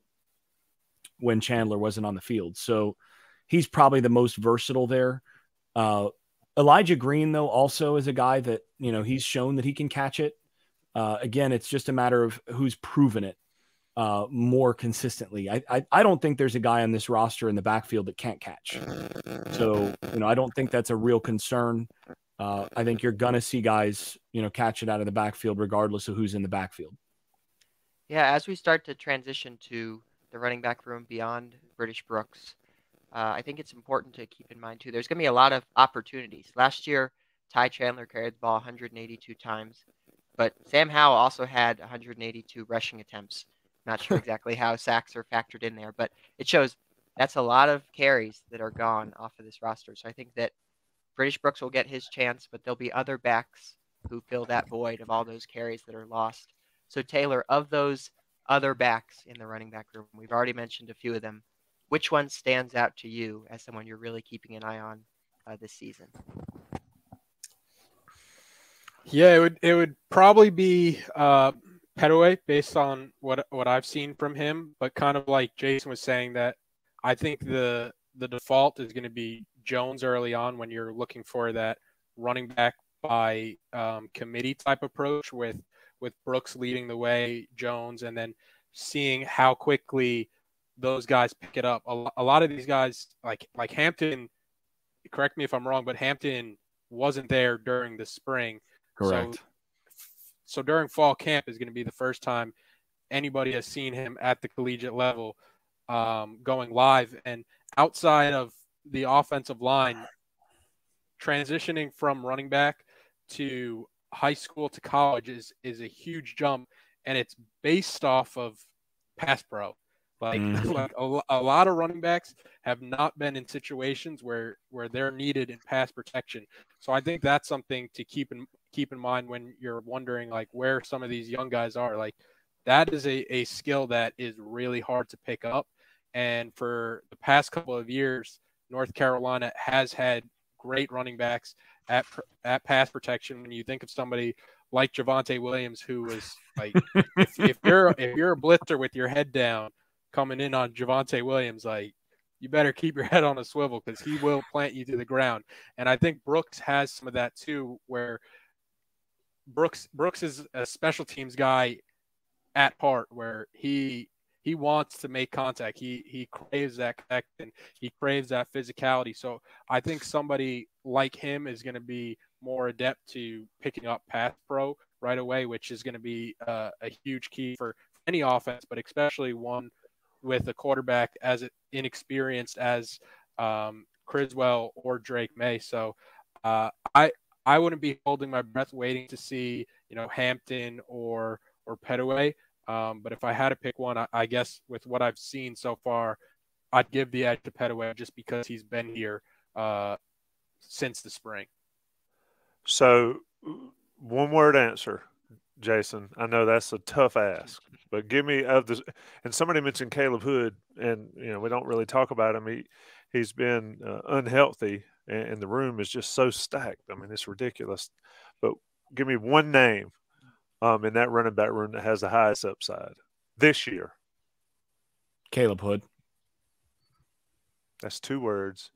when Chandler wasn't on the field. So he's probably the most versatile there. Uh, Elijah Green, though, also is a guy that you know he's shown that he can catch it. Uh, again, it's just a matter of who's proven it uh, more consistently. I, I, I don't think there's a guy on this roster in the backfield that can't catch. So you know I don't think that's a real concern. Uh, I think you're gonna see guys you know catch it out of the backfield regardless of who's in the backfield. Yeah, as we start to transition to the running back room beyond British Brooks, uh, I think it's important to keep in mind too. There's to be a lot of opportunities. Last year, Ty Chandler carried the ball 182 times, but Sam Howell also had 182 rushing attempts. Not sure (laughs) exactly how sacks are factored in there, but it shows that's a lot of carries that are gone off of this roster. So I think that British Brooks will get his chance, but there'll be other backs who fill that void of all those carries that are lost. So Taylor, of those other backs in the running back room. We've already mentioned a few of them. Which one stands out to you as someone you're really keeping an eye on uh, this season? Yeah, it would it would probably be uh, Pettaway based on what what I've seen from him, but kind of like Jason was saying that I think the the default is going to be Jones early on when you're looking for that running back by um, committee type approach with with Brooks leading the way, Jones, and then seeing how quickly those guys pick it up. A, a lot of these guys, like like Hampton, correct me if I'm wrong, but Hampton wasn't there during the spring. Correct. So, so during fall camp is going to be the first time anybody has seen him at the collegiate level um, going live. And outside of the offensive line, transitioning from running back to high school to college is is a huge jump, and it's based off of pass pro. Like, Mhm. (laughs) like a, a lot of running backs have not been in situations where where they're needed in pass protection. So I think that's something to keep in keep in mind when you're wondering like where some of these young guys are. Like that is a, a skill that is really hard to pick up. And for the past couple of years, North Carolina has had great running backs at at pass protection. When you think of somebody like Javonte Williams, who was like, if, if you're if you're a blitzer with your head down coming in on Javonte Williams, like you better keep your head on a swivel because he will plant you to the ground. And I think Brooks has some of that too, where Brooks Brooks is a special teams guy at heart, where he he wants to make contact. He he craves that connection. He craves that physicality. So I think somebody like him is going to be more adept to picking up pass pro right away, which is going to be uh, a huge key for any offense, but especially one with a quarterback as inexperienced as um, Criswell or Drake Maye. So uh, I I wouldn't be holding my breath waiting to see you know Hampton or or Pettaway. Um, but if I had to pick one, I, I, guess with what I've seen so far, I'd give the edge to Pettaway just because he's been here uh, since the spring. So, one word answer, Jason. I know that's a tough ask, but give me of the. And somebody mentioned Caleb Hood, and you know we don't really talk about him. He he's been uh, unhealthy, and, and the room is just so stacked. I mean, it's ridiculous. But give me one name um, in that running back room that has the highest upside this year? Caleb Hood. That's two words,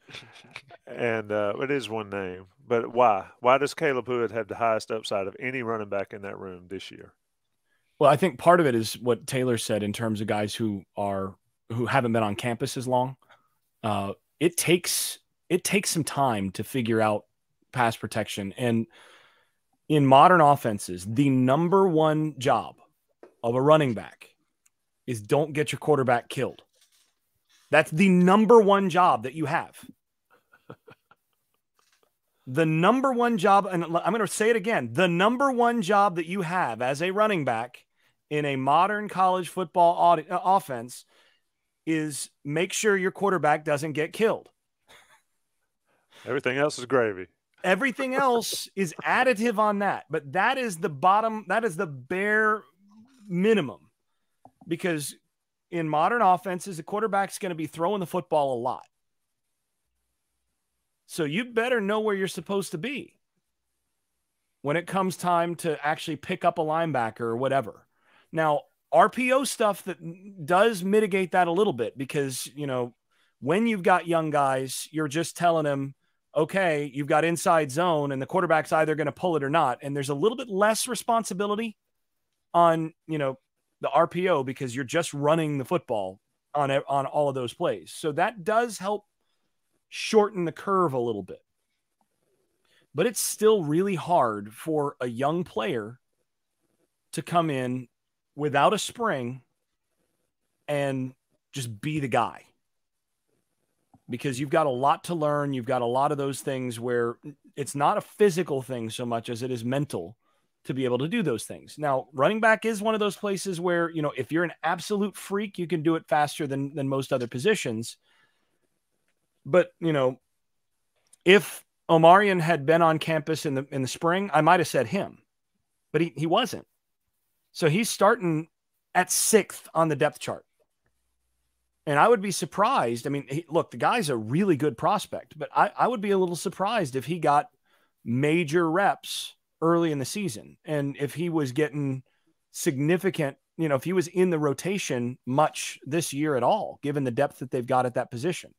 (laughs) and uh, it is one name. But why? Why does Caleb Hood have the highest upside of any running back in that room this year? Well, I think part of it is what Taylor said in terms of guys who are who haven't been on campus as long. Uh, it takes it takes some time to figure out pass protection and in modern offenses, the number one job of a running back is don't get your quarterback killed. That's the number one job that you have. (laughs) the number one job, and I'm going to say it again the number one job that you have as a running back in a modern college football uh, offense is make sure your quarterback doesn't get killed. Everything else is gravy. Everything else is additive on that, but that is the bottom, that is the bare minimum because in modern offenses, the quarterback's going to be throwing the football a lot. So you better know where you're supposed to be when it comes time to actually pick up a linebacker or whatever. Now, RPO stuff that does mitigate that a little bit because, you know, when you've got young guys, you're just telling them, okay, you've got inside zone and the quarterback's either going to pull it or not. And there's a little bit less responsibility on, you know, the RPO because you're just running the football on on all of those plays. So that does help shorten the curve a little bit. But it's still really hard for a young player to come in without a spring and just be the guy. Because you've got a lot to learn, you've got a lot of those things where it's not a physical thing so much as it is mental to be able to do those things. Now, running back is one of those places where, you know, if you're an absolute freak, you can do it faster than than most other positions. But, you know, if Omarion had been on campus in the in the spring, I might have said him. But he he wasn't. So he's starting at sixth on the depth chart. And I would be surprised. I mean, he, look, the guy's a really good prospect, but I, I would be a little surprised if he got major reps early in the season. And if he was getting significant, you know, if he was in the rotation much this year at all, given the depth that they've got at that position.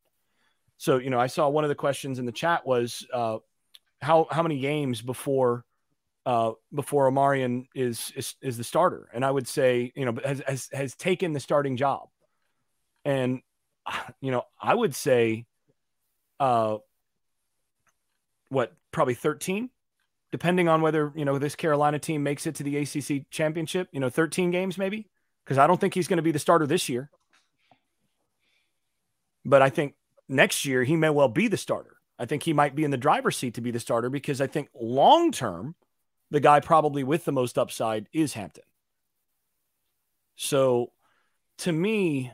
So, you know, I saw one of the questions in the chat was uh, how how many games before uh, before Omarion is, is is the starter, and I would say, you know, has has, has taken the starting job, and (sighs) you know, I would say, uh, what probably thirteen, depending on whether you know this Carolina team makes it to the ACC championship. You know, thirteen games maybe, because I don't think he's going to be the starter this year, but I think next year he may well be the starter. I think he might be in the driver's seat to be the starter because I think long term the guy probably with the most upside is Hampton. So to me,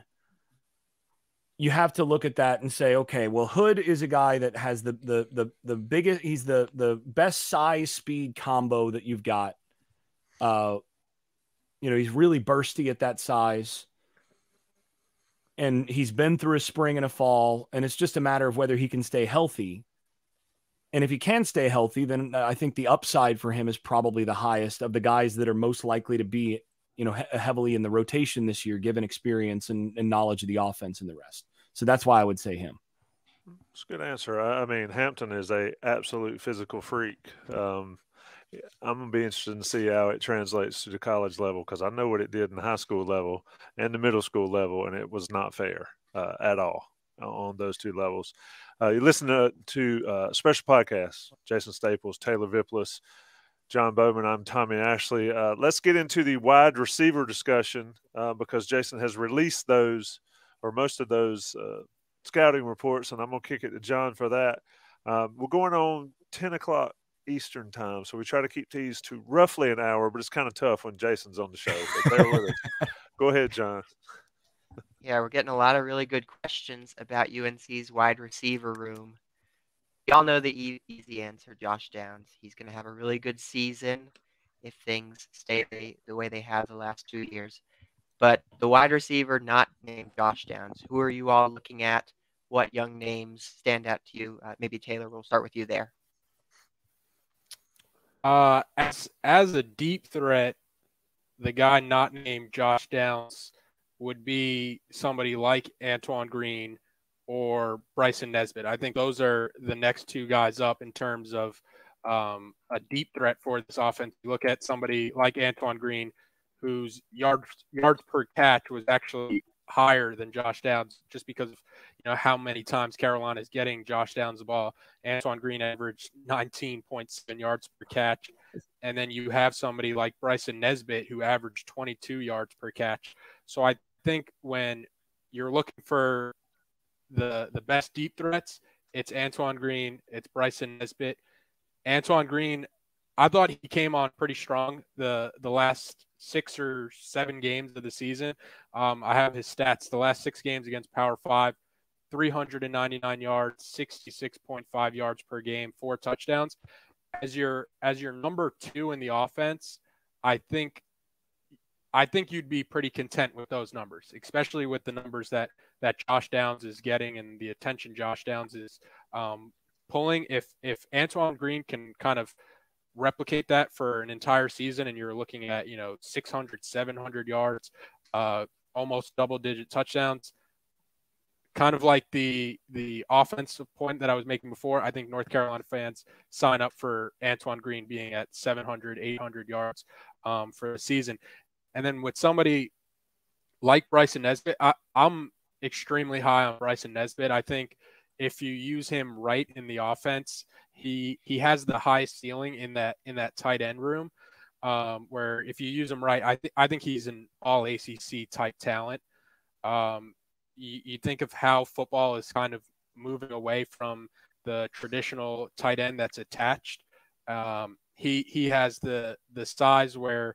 you have to look at that and say, okay, well, Hood is a guy that has the the the the biggest he's the the best size speed combo that you've got. Uh you know, he's really bursty at that size. And he's been through a spring and a fall, and it's just a matter of whether he can stay healthy. And if he can stay healthy, then I think the upside for him is probably the highest of the guys that are most likely to be, you know, heavily in the rotation this year, given experience and, and, knowledge of the offense and the rest. So that's why I would say him. It's a good answer. I mean, Hampton is a absolute physical freak. Um, I'm gonna be interested to see how it translates to the college level because I know what it did in the high school level and the middle school level, and it was not fair uh, at all on those two levels. Uh, you listen to, to uh, special podcasts, Jason Staples, Taylor Vippolis, John Bowman. I'm Tommy Ashley. Uh, let's get into the wide receiver discussion uh, because Jason has released those or most of those uh, scouting reports, and I'm going to kick it to John for that. Um, we're going on 10 o'clock Eastern time, so we try to keep these to roughly an hour, but it's kind of tough when Jason's on the show. But bear with us. (laughs) Go ahead, John. Yeah, we're getting a lot of really good questions about UNC's wide receiver room. We all know the easy answer, Josh Downs. He's going to have a really good season if things stay the way they have the last two years. But the wide receiver not named Josh Downs, who are you all looking at? What young names stand out to you? Uh, maybe Taylor, we'll start with you there. Uh, as as a deep threat, the guy not named Josh Downs would be somebody like Antoine Green or Bryson Nesbit. I think those are the next two guys up in terms of um, a deep threat for this offense. You look at somebody like Antoine Green, whose yards yards per catch was actually higher than Josh Downs, just because of you know how many times Carolina is getting Josh Downs the ball. Antoine Green averaged 19.7 yards per catch, and then you have somebody like Bryson Nesbit who averaged 22 yards per catch. So I think when you're looking for the the best deep threats, it's Antoine Green, it's Bryson Nesbit. Antoine Green, I thought he came on pretty strong the the last six or seven games of the season. Um, I have his stats. The last six games against Power Five, 399 yards, 66.5 yards per game, four touchdowns. As your as your number two in the offense, I think I think you'd be pretty content with those numbers, especially with the numbers that that Josh Downs is getting and the attention Josh Downs is um, pulling. If if Antoine Green can kind of replicate that for an entire season, and you're looking at you know 600, 700 yards, uh, almost double digit touchdowns, kind of like the the offensive point that I was making before. I think North Carolina fans sign up for Antoine Green being at 700, 800 yards um, for a season. And then with somebody like Bryson Nesbit, I, am extremely high on Bryson Nesbit. I think if you use him right in the offense, he he has the high ceiling in that in that tight end room. Um, where if you use him right, I think I think he's an all ACC type talent. Um, you, you think of how football is kind of moving away from the traditional tight end that's attached. Um, he he has the the size where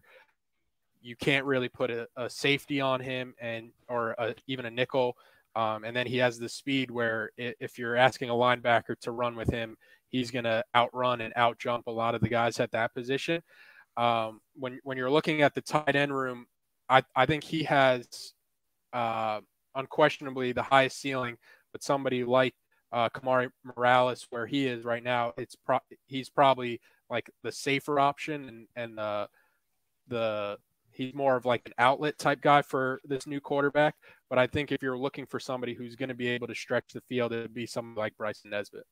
you can't really put a, a safety on him and or a, even a nickel. Um, and then he has the speed where if you're asking a linebacker to run with him, he's going to outrun and outjump a lot of the guys at that position. Um, when when you're looking at the tight end room, I, I think he has uh, unquestionably the highest ceiling, but somebody like uh, Kamari Morales, where he is right now, it's pro- he's probably like the safer option and and uh, the he's more of like an outlet type guy for this new quarterback. But I think if you're looking for somebody who's going to be able to stretch the field, it'd be someone like Bryson Nesbit.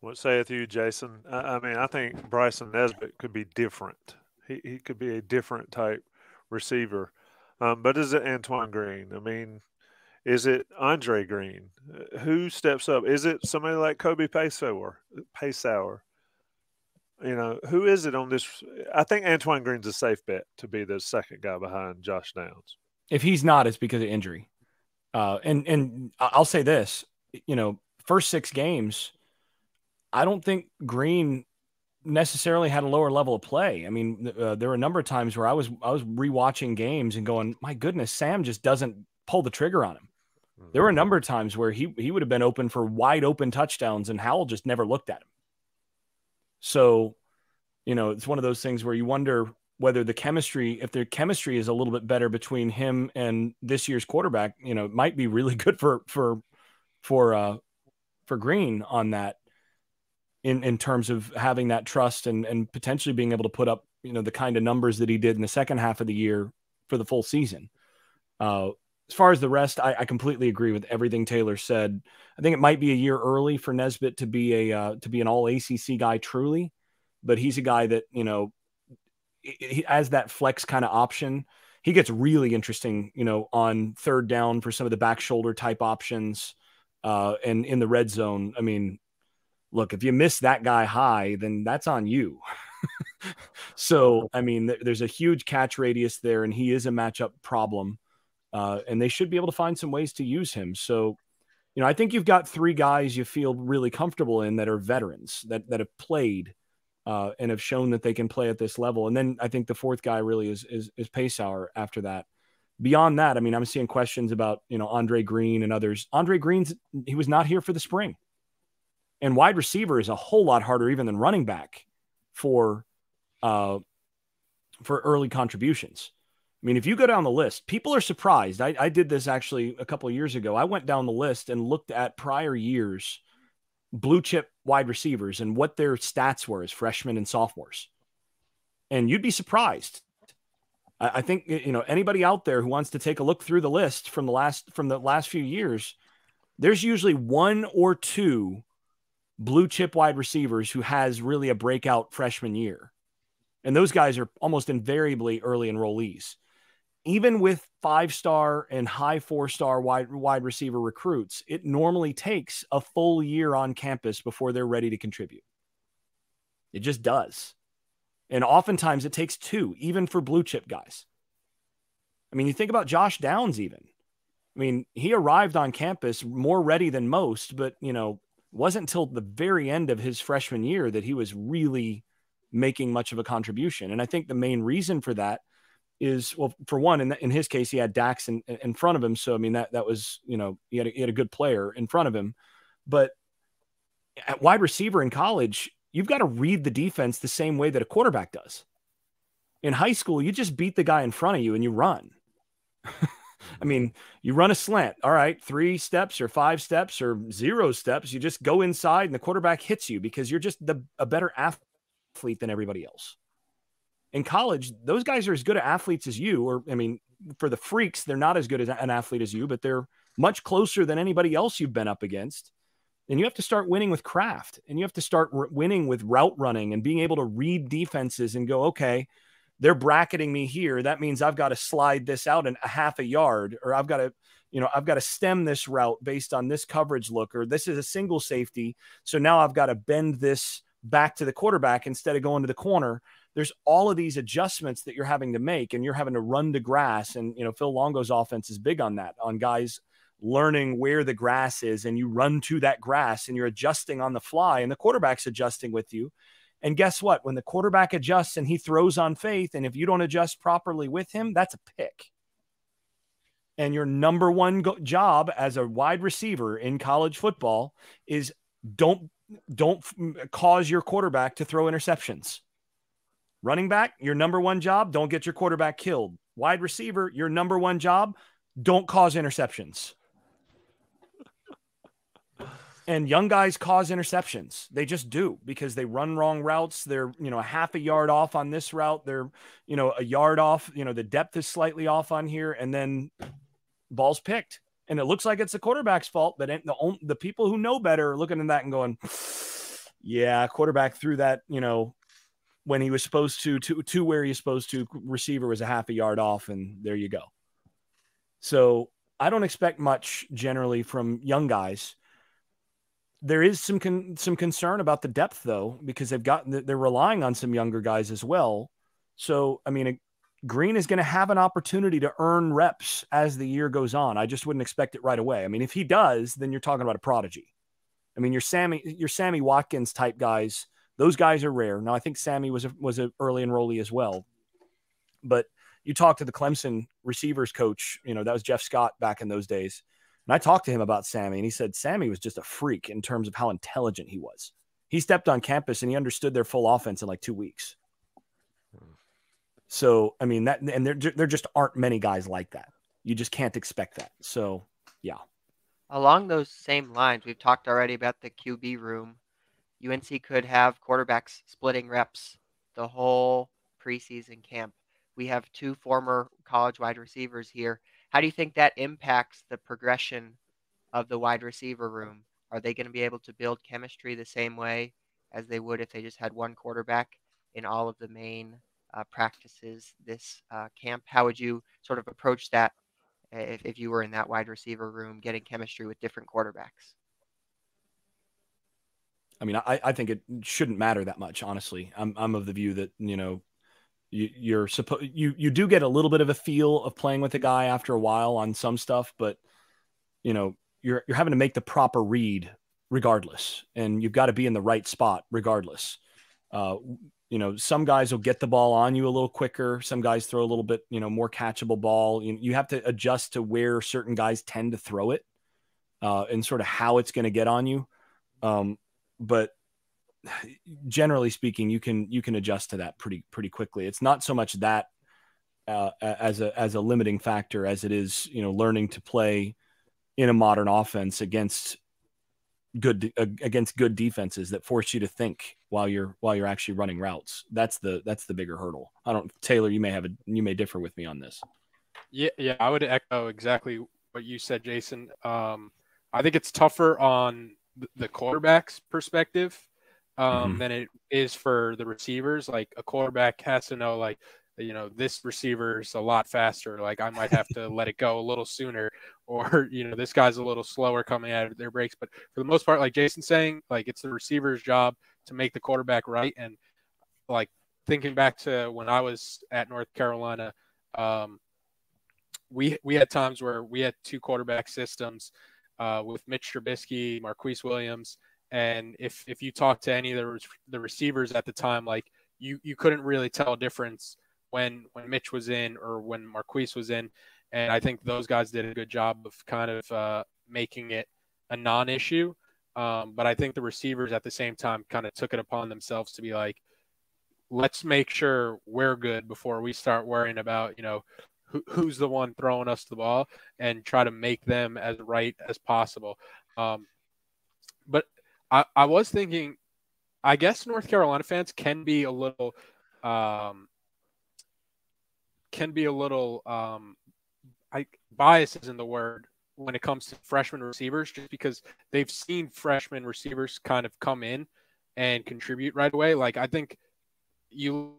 What sayeth you, Jason? I, I mean, I think Bryson Nesbit could be different. He he could be a different type receiver. Um, but is it Antoine Green? I mean, is it Andre Greene? Uh, who steps up? Is it somebody like Kobe Paysour? Paysour? You know, who is it on this? I think Antoine Green's a safe bet to be the second guy behind Josh Downs. If he's not, it's because of injury. Uh, and and I'll say this, you know, first six games, I don't think Green necessarily had a lower level of play. I mean, uh, there were a number of times where I was I was rewatching games and going, my goodness, Sam just doesn't pull the trigger on him. There were a number of times where he he would have been open for wide open touchdowns, and Howell just never looked at him. So, you know, it's one of those things where you wonder whether the chemistry, if the chemistry is a little bit better between him and this year's quarterback, you know, it might be really (laughs) good for for for uh for Green on that in in terms of having that trust and and potentially being able to put up, you know, the kind of numbers that he did in the second half of the year for the full season. Uh as far as the rest, I, I, completely agree with everything Taylor said. I think it might be a year early for Nesbit to be a uh, to be an All ACC guy truly, but he's a guy that you know, he, that flex kind of option, he gets really interesting. You know, on third down for some of the back shoulder type options, uh, and in the red zone. I mean, look, if you miss that guy high, then that's on you. (laughs) so, I mean, there's a huge catch radius there, and he is a matchup problem uh, and they should be able to find some ways to use him. So, you know, I think you've got three guys you feel really comfortable in that are veterans that that have played uh, and have shown that they can play at this level. And then I think the fourth guy really is is, is Paysour after that. Beyond that, I mean, I'm seeing questions about you know Andre Greene and others. Andre Greene's he was not here for the spring, and wide receiver is a whole lot harder even than running back for uh, for early contributions. I mean, if you go down the list, people are surprised. I, I did this actually a couple years ago. I went down the list and looked at prior years blue chip wide receivers and what their stats were as freshmen and sophomores. And you'd be surprised. I, I think you know anybody out there who wants to take a look through the list from the last from the last few years, there's usually one or two blue chip wide receivers who has really a breakout freshman year. And those guys are almost invariably early enrollees even with five star and high four star wide wide receiver recruits, it normally takes a full year on campus before they're ready to contribute. It just does. And oftentimes it takes two, even for blue chip guys. I mean, you think about Josh Downs, even. I mean, he arrived on campus more ready than most, but, you know, wasn't until the very end of his freshman year that he was really making much of a contribution. And I think the main reason for that is well for one in, in his case he had Dazz in, in front of him. So I mean that that was you know he had a, he had a good player in front of him. But at wide receiver in college you've got to read the defense the same way that a quarterback does. In high school you just beat the guy in front of you and you run (laughs) I mean you run a slant all right three steps or five steps or zero steps you just go inside and the quarterback hits you because you're just the a better athlete than everybody else in college, those guys are as good at athletes as you. Or, I mean, for the freaks, they're not as good as an athlete as you, but they're much closer than anybody else you've been up against. And you have to start winning with craft and you have to start winning with route running and being able to read defenses and go, okay, they're bracketing me here. That means I've got to slide this out in a half a yard, or I've got to, you know, I've got to stem this route based on this coverage look, or this is a single safety. So now I've got to bend this back to the quarterback instead of going to the corner there's all of these adjustments that you're having to make and you're having to run to grass and you know phil longo's offense is big on that on guys learning where the grass is and you run to that grass and you're adjusting on the fly and the quarterback's adjusting with you and guess what when the quarterback adjusts and he throws on faith and if you don't adjust properly with him that's a pick and your number one go- job as a wide receiver in college football is don't don't f- cause your quarterback to throw interceptions Running back, your number one job, don't get your quarterback killed. Wide receiver, your number one job, don't cause interceptions. And young guys cause interceptions. They just do because they run wrong routes. They're, you know, a half a yard off on this route. They're, you know, a yard off. You know, the depth is slightly off on here. And then ball's picked. And it looks like it's the quarterback's fault. But the, the people who know better are looking at that and going, (sighs) yeah, quarterback threw that, you know, when he was supposed to, to, to where he's supposed to. Receiver was a half a yard off. And there you go. So I don't expect much generally from young guys there is some con- some concern about the depth though because they've got they're relying on some younger guys as well. So I mean, Green is going to have an opportunity to earn reps as the year goes on. I just wouldn't expect it right away. I mean, if he does, then you're talking about a prodigy. I mean, your Sammy your Sammy Watkins type guys, those guys are rare. Now I think Sammy was a, was an early enrollee as well, but you talk to the Clemson receivers coach, you know that was Jeff Scott back in those days and I talked to him about Sammy, and he said Sammy was just a freak in terms of how intelligent he was. He stepped on campus and he understood their full offense in like two weeks. Hmm. So, I mean, that, and there, there just aren't many guys like that. You just can't expect that. So, yeah. Along those same lines, we've talked already about the QB room. UNC could have quarterbacks splitting reps the whole preseason camp. We have two former college wide receivers here how do you think that impacts the progression of the wide receiver room? Are they going to be able to build chemistry the same way as they would if they just had one quarterback in all of the main uh, practices this uh, camp? How would you sort of approach that if, if you were in that wide receiver room getting chemistry with different quarterbacks? I mean, I, I think it shouldn't matter that much, honestly. I'm, I'm of the view that, you know, you, you're supposed you you do get a little bit of a feel of playing with a guy after a while on some stuff, but you know you're you're having to make the proper read regardless, and you've got to be in the right spot regardless. Uh, you know, some guys will get the ball on you a little quicker. Some guys throw a little bit, you know, more catchable ball. You, you have to adjust to where certain guys tend to throw it, uh, and sort of how it's going to get on you. Um, but generally speaking, you can you can adjust to that pretty pretty quickly. It's not so much that uh, as a as a limiting factor as it is you know learning to play in a modern offense against good uh, against good defenses that force you to think while you're while you're actually running routes. That's the that's the bigger hurdle. I don't Taylor, you may have a you may differ with me on this. Yeah, yeah, I would echo exactly what you said, Jason. Um, I think it's tougher on the quarterback's perspective um, mm-hmm. than it is for the receivers. Like a quarterback has to know, like, you know, this receiver's a lot faster. Like I might have to let it go a little sooner, (laughs) or you know, this guy's a little slower coming out of their breaks. But for the most part, like Jason's saying, like it's the receiver's job to make the quarterback right. And like thinking back to when I was at North Carolina, um, we we had times where we had two quarterback systems uh, with Mitch Trubisky, Marquise Williams, and if if you talk to any of the the receivers at the time, like you you couldn't really tell a difference when when Mitch was in or when Marquise was in. And I think those guys did a good job of kind of uh, making it a non-issue. Um, but I think the receivers at the same time kind of took it upon themselves to be like, let's make sure we're good before we start worrying about, you know, who, who's the one throwing us the ball and try to make them as right as possible. Um, but I, I was thinking, I guess North Carolina fans can be a little, um, can be a little, um, I bias isn't the word when it comes to freshman receivers, just because they've seen freshman receivers kind of come in and contribute right away. Like I think you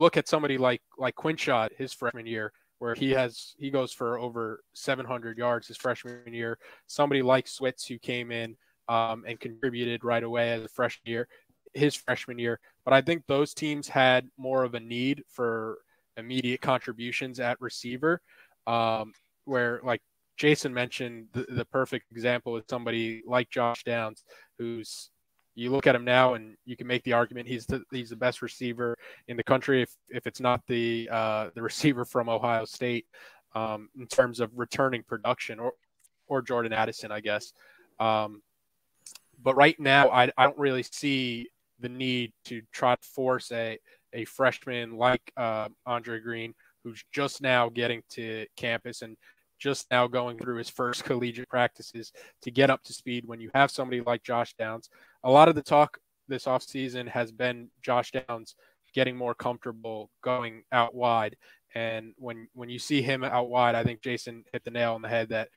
look at somebody like like Quinshad his freshman year, where he has he goes for over 700 yards his freshman year. Somebody like Switz who came in um, and contributed right away as a freshman year, his freshman year. But I think those teams had more of a need for immediate contributions at receiver, um, where like Jason mentioned, the, the perfect example is somebody like Josh Downs, who's you look at him now and you can make the argument he's the he's the best receiver in the country if if it's not the uh, the receiver from Ohio State um, in terms of returning production or or Jordan Addison, I guess. Um, but right now, I, I don't really see the need to try to force a a freshman like uh, Andre Greene, who's just now getting to campus and just now going through his first collegiate practices to get up to speed when you have somebody like Josh Downs. A lot of the talk this offseason has been Josh Downs getting more comfortable going out wide. And when when you see him out wide, I think Jason hit the nail on the head that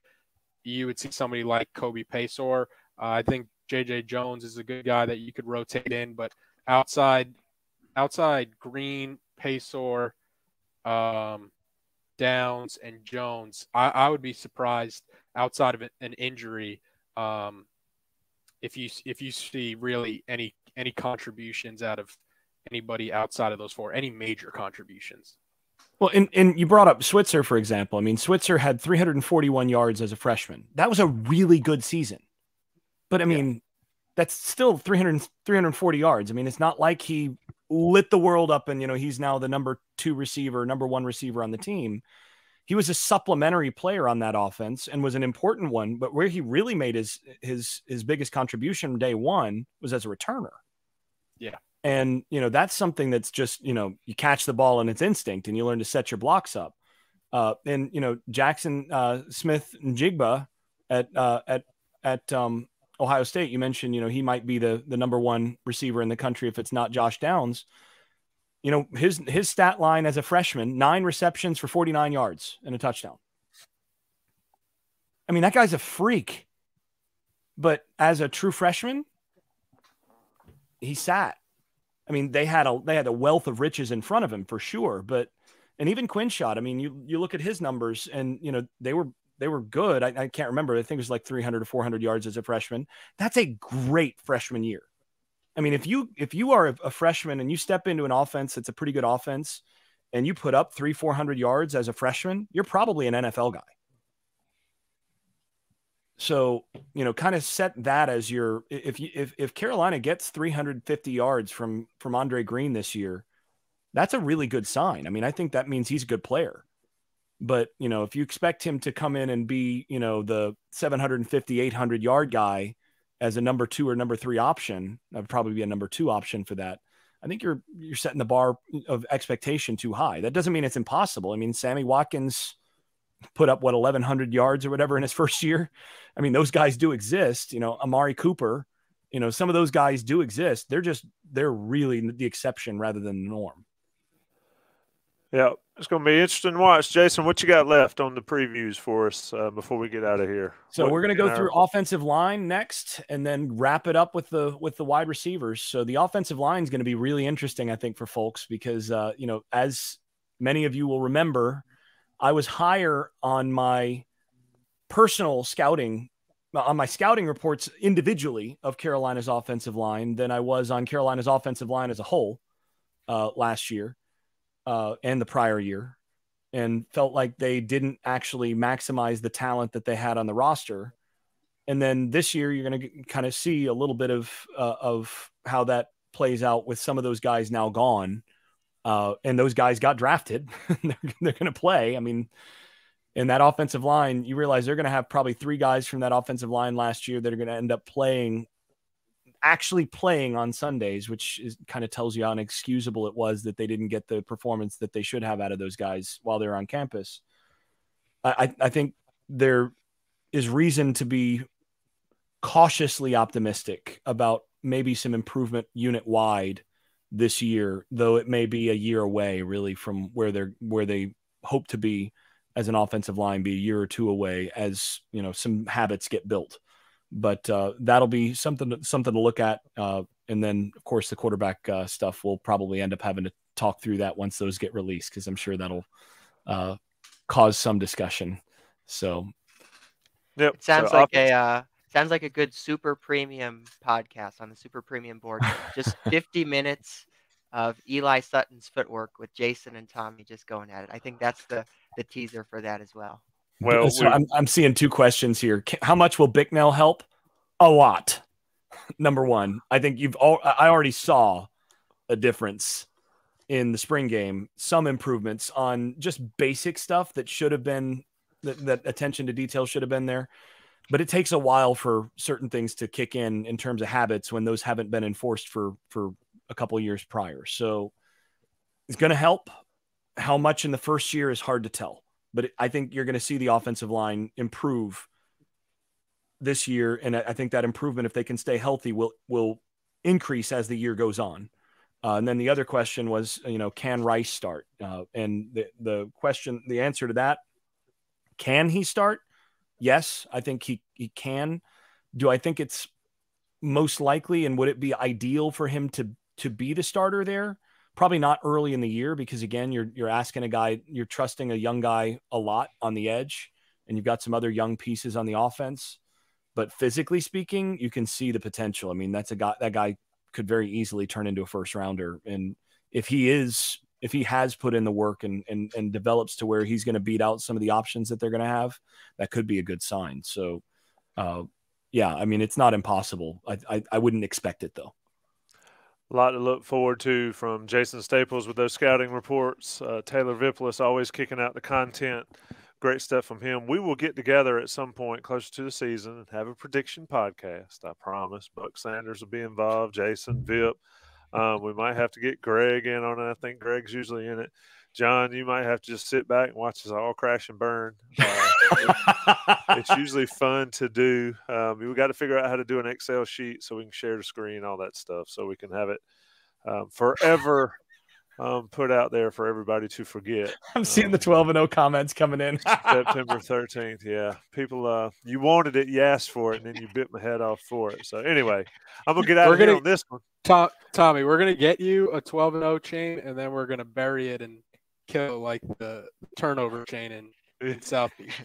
you would see somebody like Kobe Paysour. Uh, I think JJ Jones is a good guy that you could rotate in, but outside outside Green, Paysour, um, Downs, and Jones, I, I, would be surprised outside of an injury um, if you if you see really any any contributions out of anybody outside of those four, any major contributions. Well, and, and you brought up Switzer, for example. I mean, Switzer had 341 yards as a freshman. That was a really good season. But I mean, yeah. that's still 300, 340 yards. I mean, it's not like he lit the world up and, you know, he's now the number two receiver, number one receiver on the team. He was a supplementary player on that offense and was an important one. But where he really made his his his biggest contribution day one was as a returner. Yeah. And, you know, that's something that's just, you know, you catch the ball and it's instinct and you learn to set your blocks up. Uh, and, you know, Jaxon uh, Smith-Njigba at, uh, at, at um, Ohio State, you mentioned, you know, he might be the, the number one receiver in the country if it's not Josh Downs. You know, his, his stat line as a freshman, nine receptions for 49 yards and a touchdown. I mean, that guy's a freak. But as a true freshman, he sat I mean, they had a they had a wealth of riches in front of him for sure. But and even Quinshad, I mean, you you look at his numbers, and you know they were they were good. I, I can't remember. I think it was like 300 or 400 yards as a freshman. That's a great freshman year. I mean, if you if you are a, freshman and you step into an offense that's a pretty good offense, and you put up three 400 yards as a freshman, you're probably an NFL guy. So, you know, kind of set that as your if you if if Carolina gets 350 yards from from Andre Greene this year, that's a really good sign. I mean, I think that means he's a good player. But, you know, if you expect him to come in and be, you know, the 750 800 yard guy as a number 2 or number 3 option, that would probably be a number 2 option for that. I think you're you're setting the bar of expectation too high. That doesn't mean it's impossible. I mean, Sammy Watkins put up what 1100 yards or whatever in his (laughs) first year. I mean, those guys do exist, you know, Amari Cooper, you know, some of those guys do exist. They're just they're really the exception rather than the norm. Yeah, it's going to be interesting to watch. Jason, what you got left on the previews for us uh, before we get out of here? So what, we're going to go through offensive line next, and then wrap it up with the with the wide receivers. So the offensive line is going to be really interesting, I think, for folks because uh, you know, as many of you will remember, I was higher on my personal scouting on my scouting reports individually of Carolina's offensive line than I was on Carolina's offensive line as a whole uh, last year uh, and the prior year, and felt like they didn't actually maximize the talent that they had on the roster. And then this year, you're going to kind of see a little bit of uh, of how that plays out with some of those guys now gone. Uh, and those guys got drafted. (laughs) they're, they're going to play. I mean, in that offensive line, you realize they're going to have probably three guys from that offensive line last year that are going to end up playing, actually playing on Sundays, which is, kind of tells you how inexcusable it was that they didn't get the performance that they should have out of those guys while they're on campus. I, I think there is reason to be cautiously optimistic about maybe some improvement unit wide this year, though it may be a year away really from where they're where they hope to be as an offensive line, be a year or two away as you know some habits get built. But uh, that'll be something to, something to look at. Uh, and then of course the quarterback uh, stuff we'll probably end up having to talk through that once those get released because I'm sure that'll uh, cause some discussion. So, yep. It sounds so like a uh, Sounds like a good super premium podcast on the super premium board. Just (laughs) 50 minutes of Eli Sutton's footwork with Jason and Tommy just going at it. I think that's the the teaser for that as well. Well, so I'm, I'm seeing two questions here. How much will Bicknell help? A lot. (laughs) Number one, I think you've all, I already saw a difference in the spring game, some improvements on just basic stuff that should have been that, that attention to detail should have been there but it takes a while for certain things to kick in in terms of habits when those haven't been enforced for for a couple years prior. So it's going to help. How much in the first year is hard to tell, but I think you're going to see the offensive line improve this year, and I think that improvement, if they can stay healthy, will will increase as the year goes on. Uh, and then the other question was, you know, can Rice start? Uh, and the the question, the answer to that, can he start? Yes, I think he he can. Do I think it's most likely, and would it be ideal for him to to be the starter there? Probably not early in the year because again, you're you're asking a guy, you're trusting a young guy a lot on the edge, and you've got some other young pieces on the offense. But physically speaking, you can see the potential. I mean, that's a guy that guy could very easily turn into a first rounder. And if he is, if he has put in the work and and, and develops to where he's going to beat out some of the options that they're going to have, that could be a good sign. So, uh, yeah, I mean, it's not impossible. I, I, I wouldn't expect it though. A lot to look forward to from Jason Staples with those scouting reports. Uh, Taylor Vippolis always kicking out the content great stuff from him. We will get together at some point closer to the season and have a prediction podcast. I promise. Buck Sanders will be involved. Jason Vip. Um, we might have to get Greg in on it. I think Greg's usually in it. John, you might have to just sit back and watch us all crash and burn. Uh, (laughs) it's usually fun to do. Um, we got to figure out how to do an Excel sheet so we can share the screen, all that stuff, so we can have it um, forever um, put out there for everybody to forget. I'm seeing um, the 12 and 0 comments coming in. September (laughs) 13th. Yeah. People, uh, you wanted it, you asked for it, and then you bit my head off for it. So, anyway, I'm going to get out we're of gonna, here on this one. Tom, Tommy, we're going to get you a 12 and 0 chain, and then we're going to bury it and kill like the turnover chain in, in (laughs) South Beach.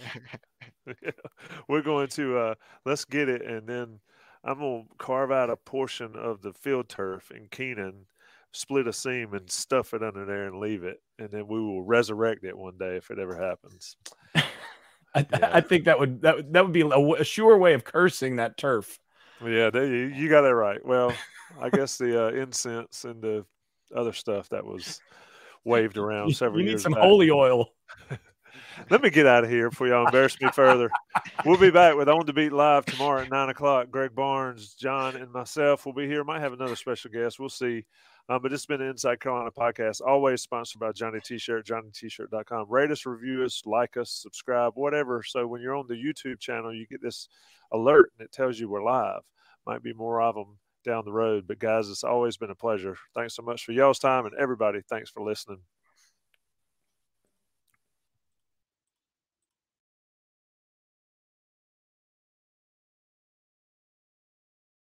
yeah. We're going to, uh, let's get it, and then I'm going to carve out a portion of the field turf in Kenan split a seam and stuff it under there and leave it, and then we will resurrect it one day if it ever happens. (laughs) I, yeah. I, think that would that that would be a, a, sure way of cursing that turf. Yeah, they, you got that right. Well, I guess the uh, incense and the other stuff that was waved around several you need years. some back. holy oil. (laughs) Let me get out of here before y'all embarrass me further. We'll be back with On the Beat Live tomorrow at nine o'clock. Greg Barnes, John, and myself will be here. Might have another special guest. We'll see. Um, but it's been an Inside Carolina podcast, always sponsored by Johnny T-Shirt, JohnnyT-Shirt.com. Rate us, review us, like us, subscribe, whatever. So when you're on the YouTube channel, you get this alert and it tells you we're live. Might be more of them down the road. But guys, it's always been a pleasure. Thanks so much for y'all's time and everybody. Thanks for listening.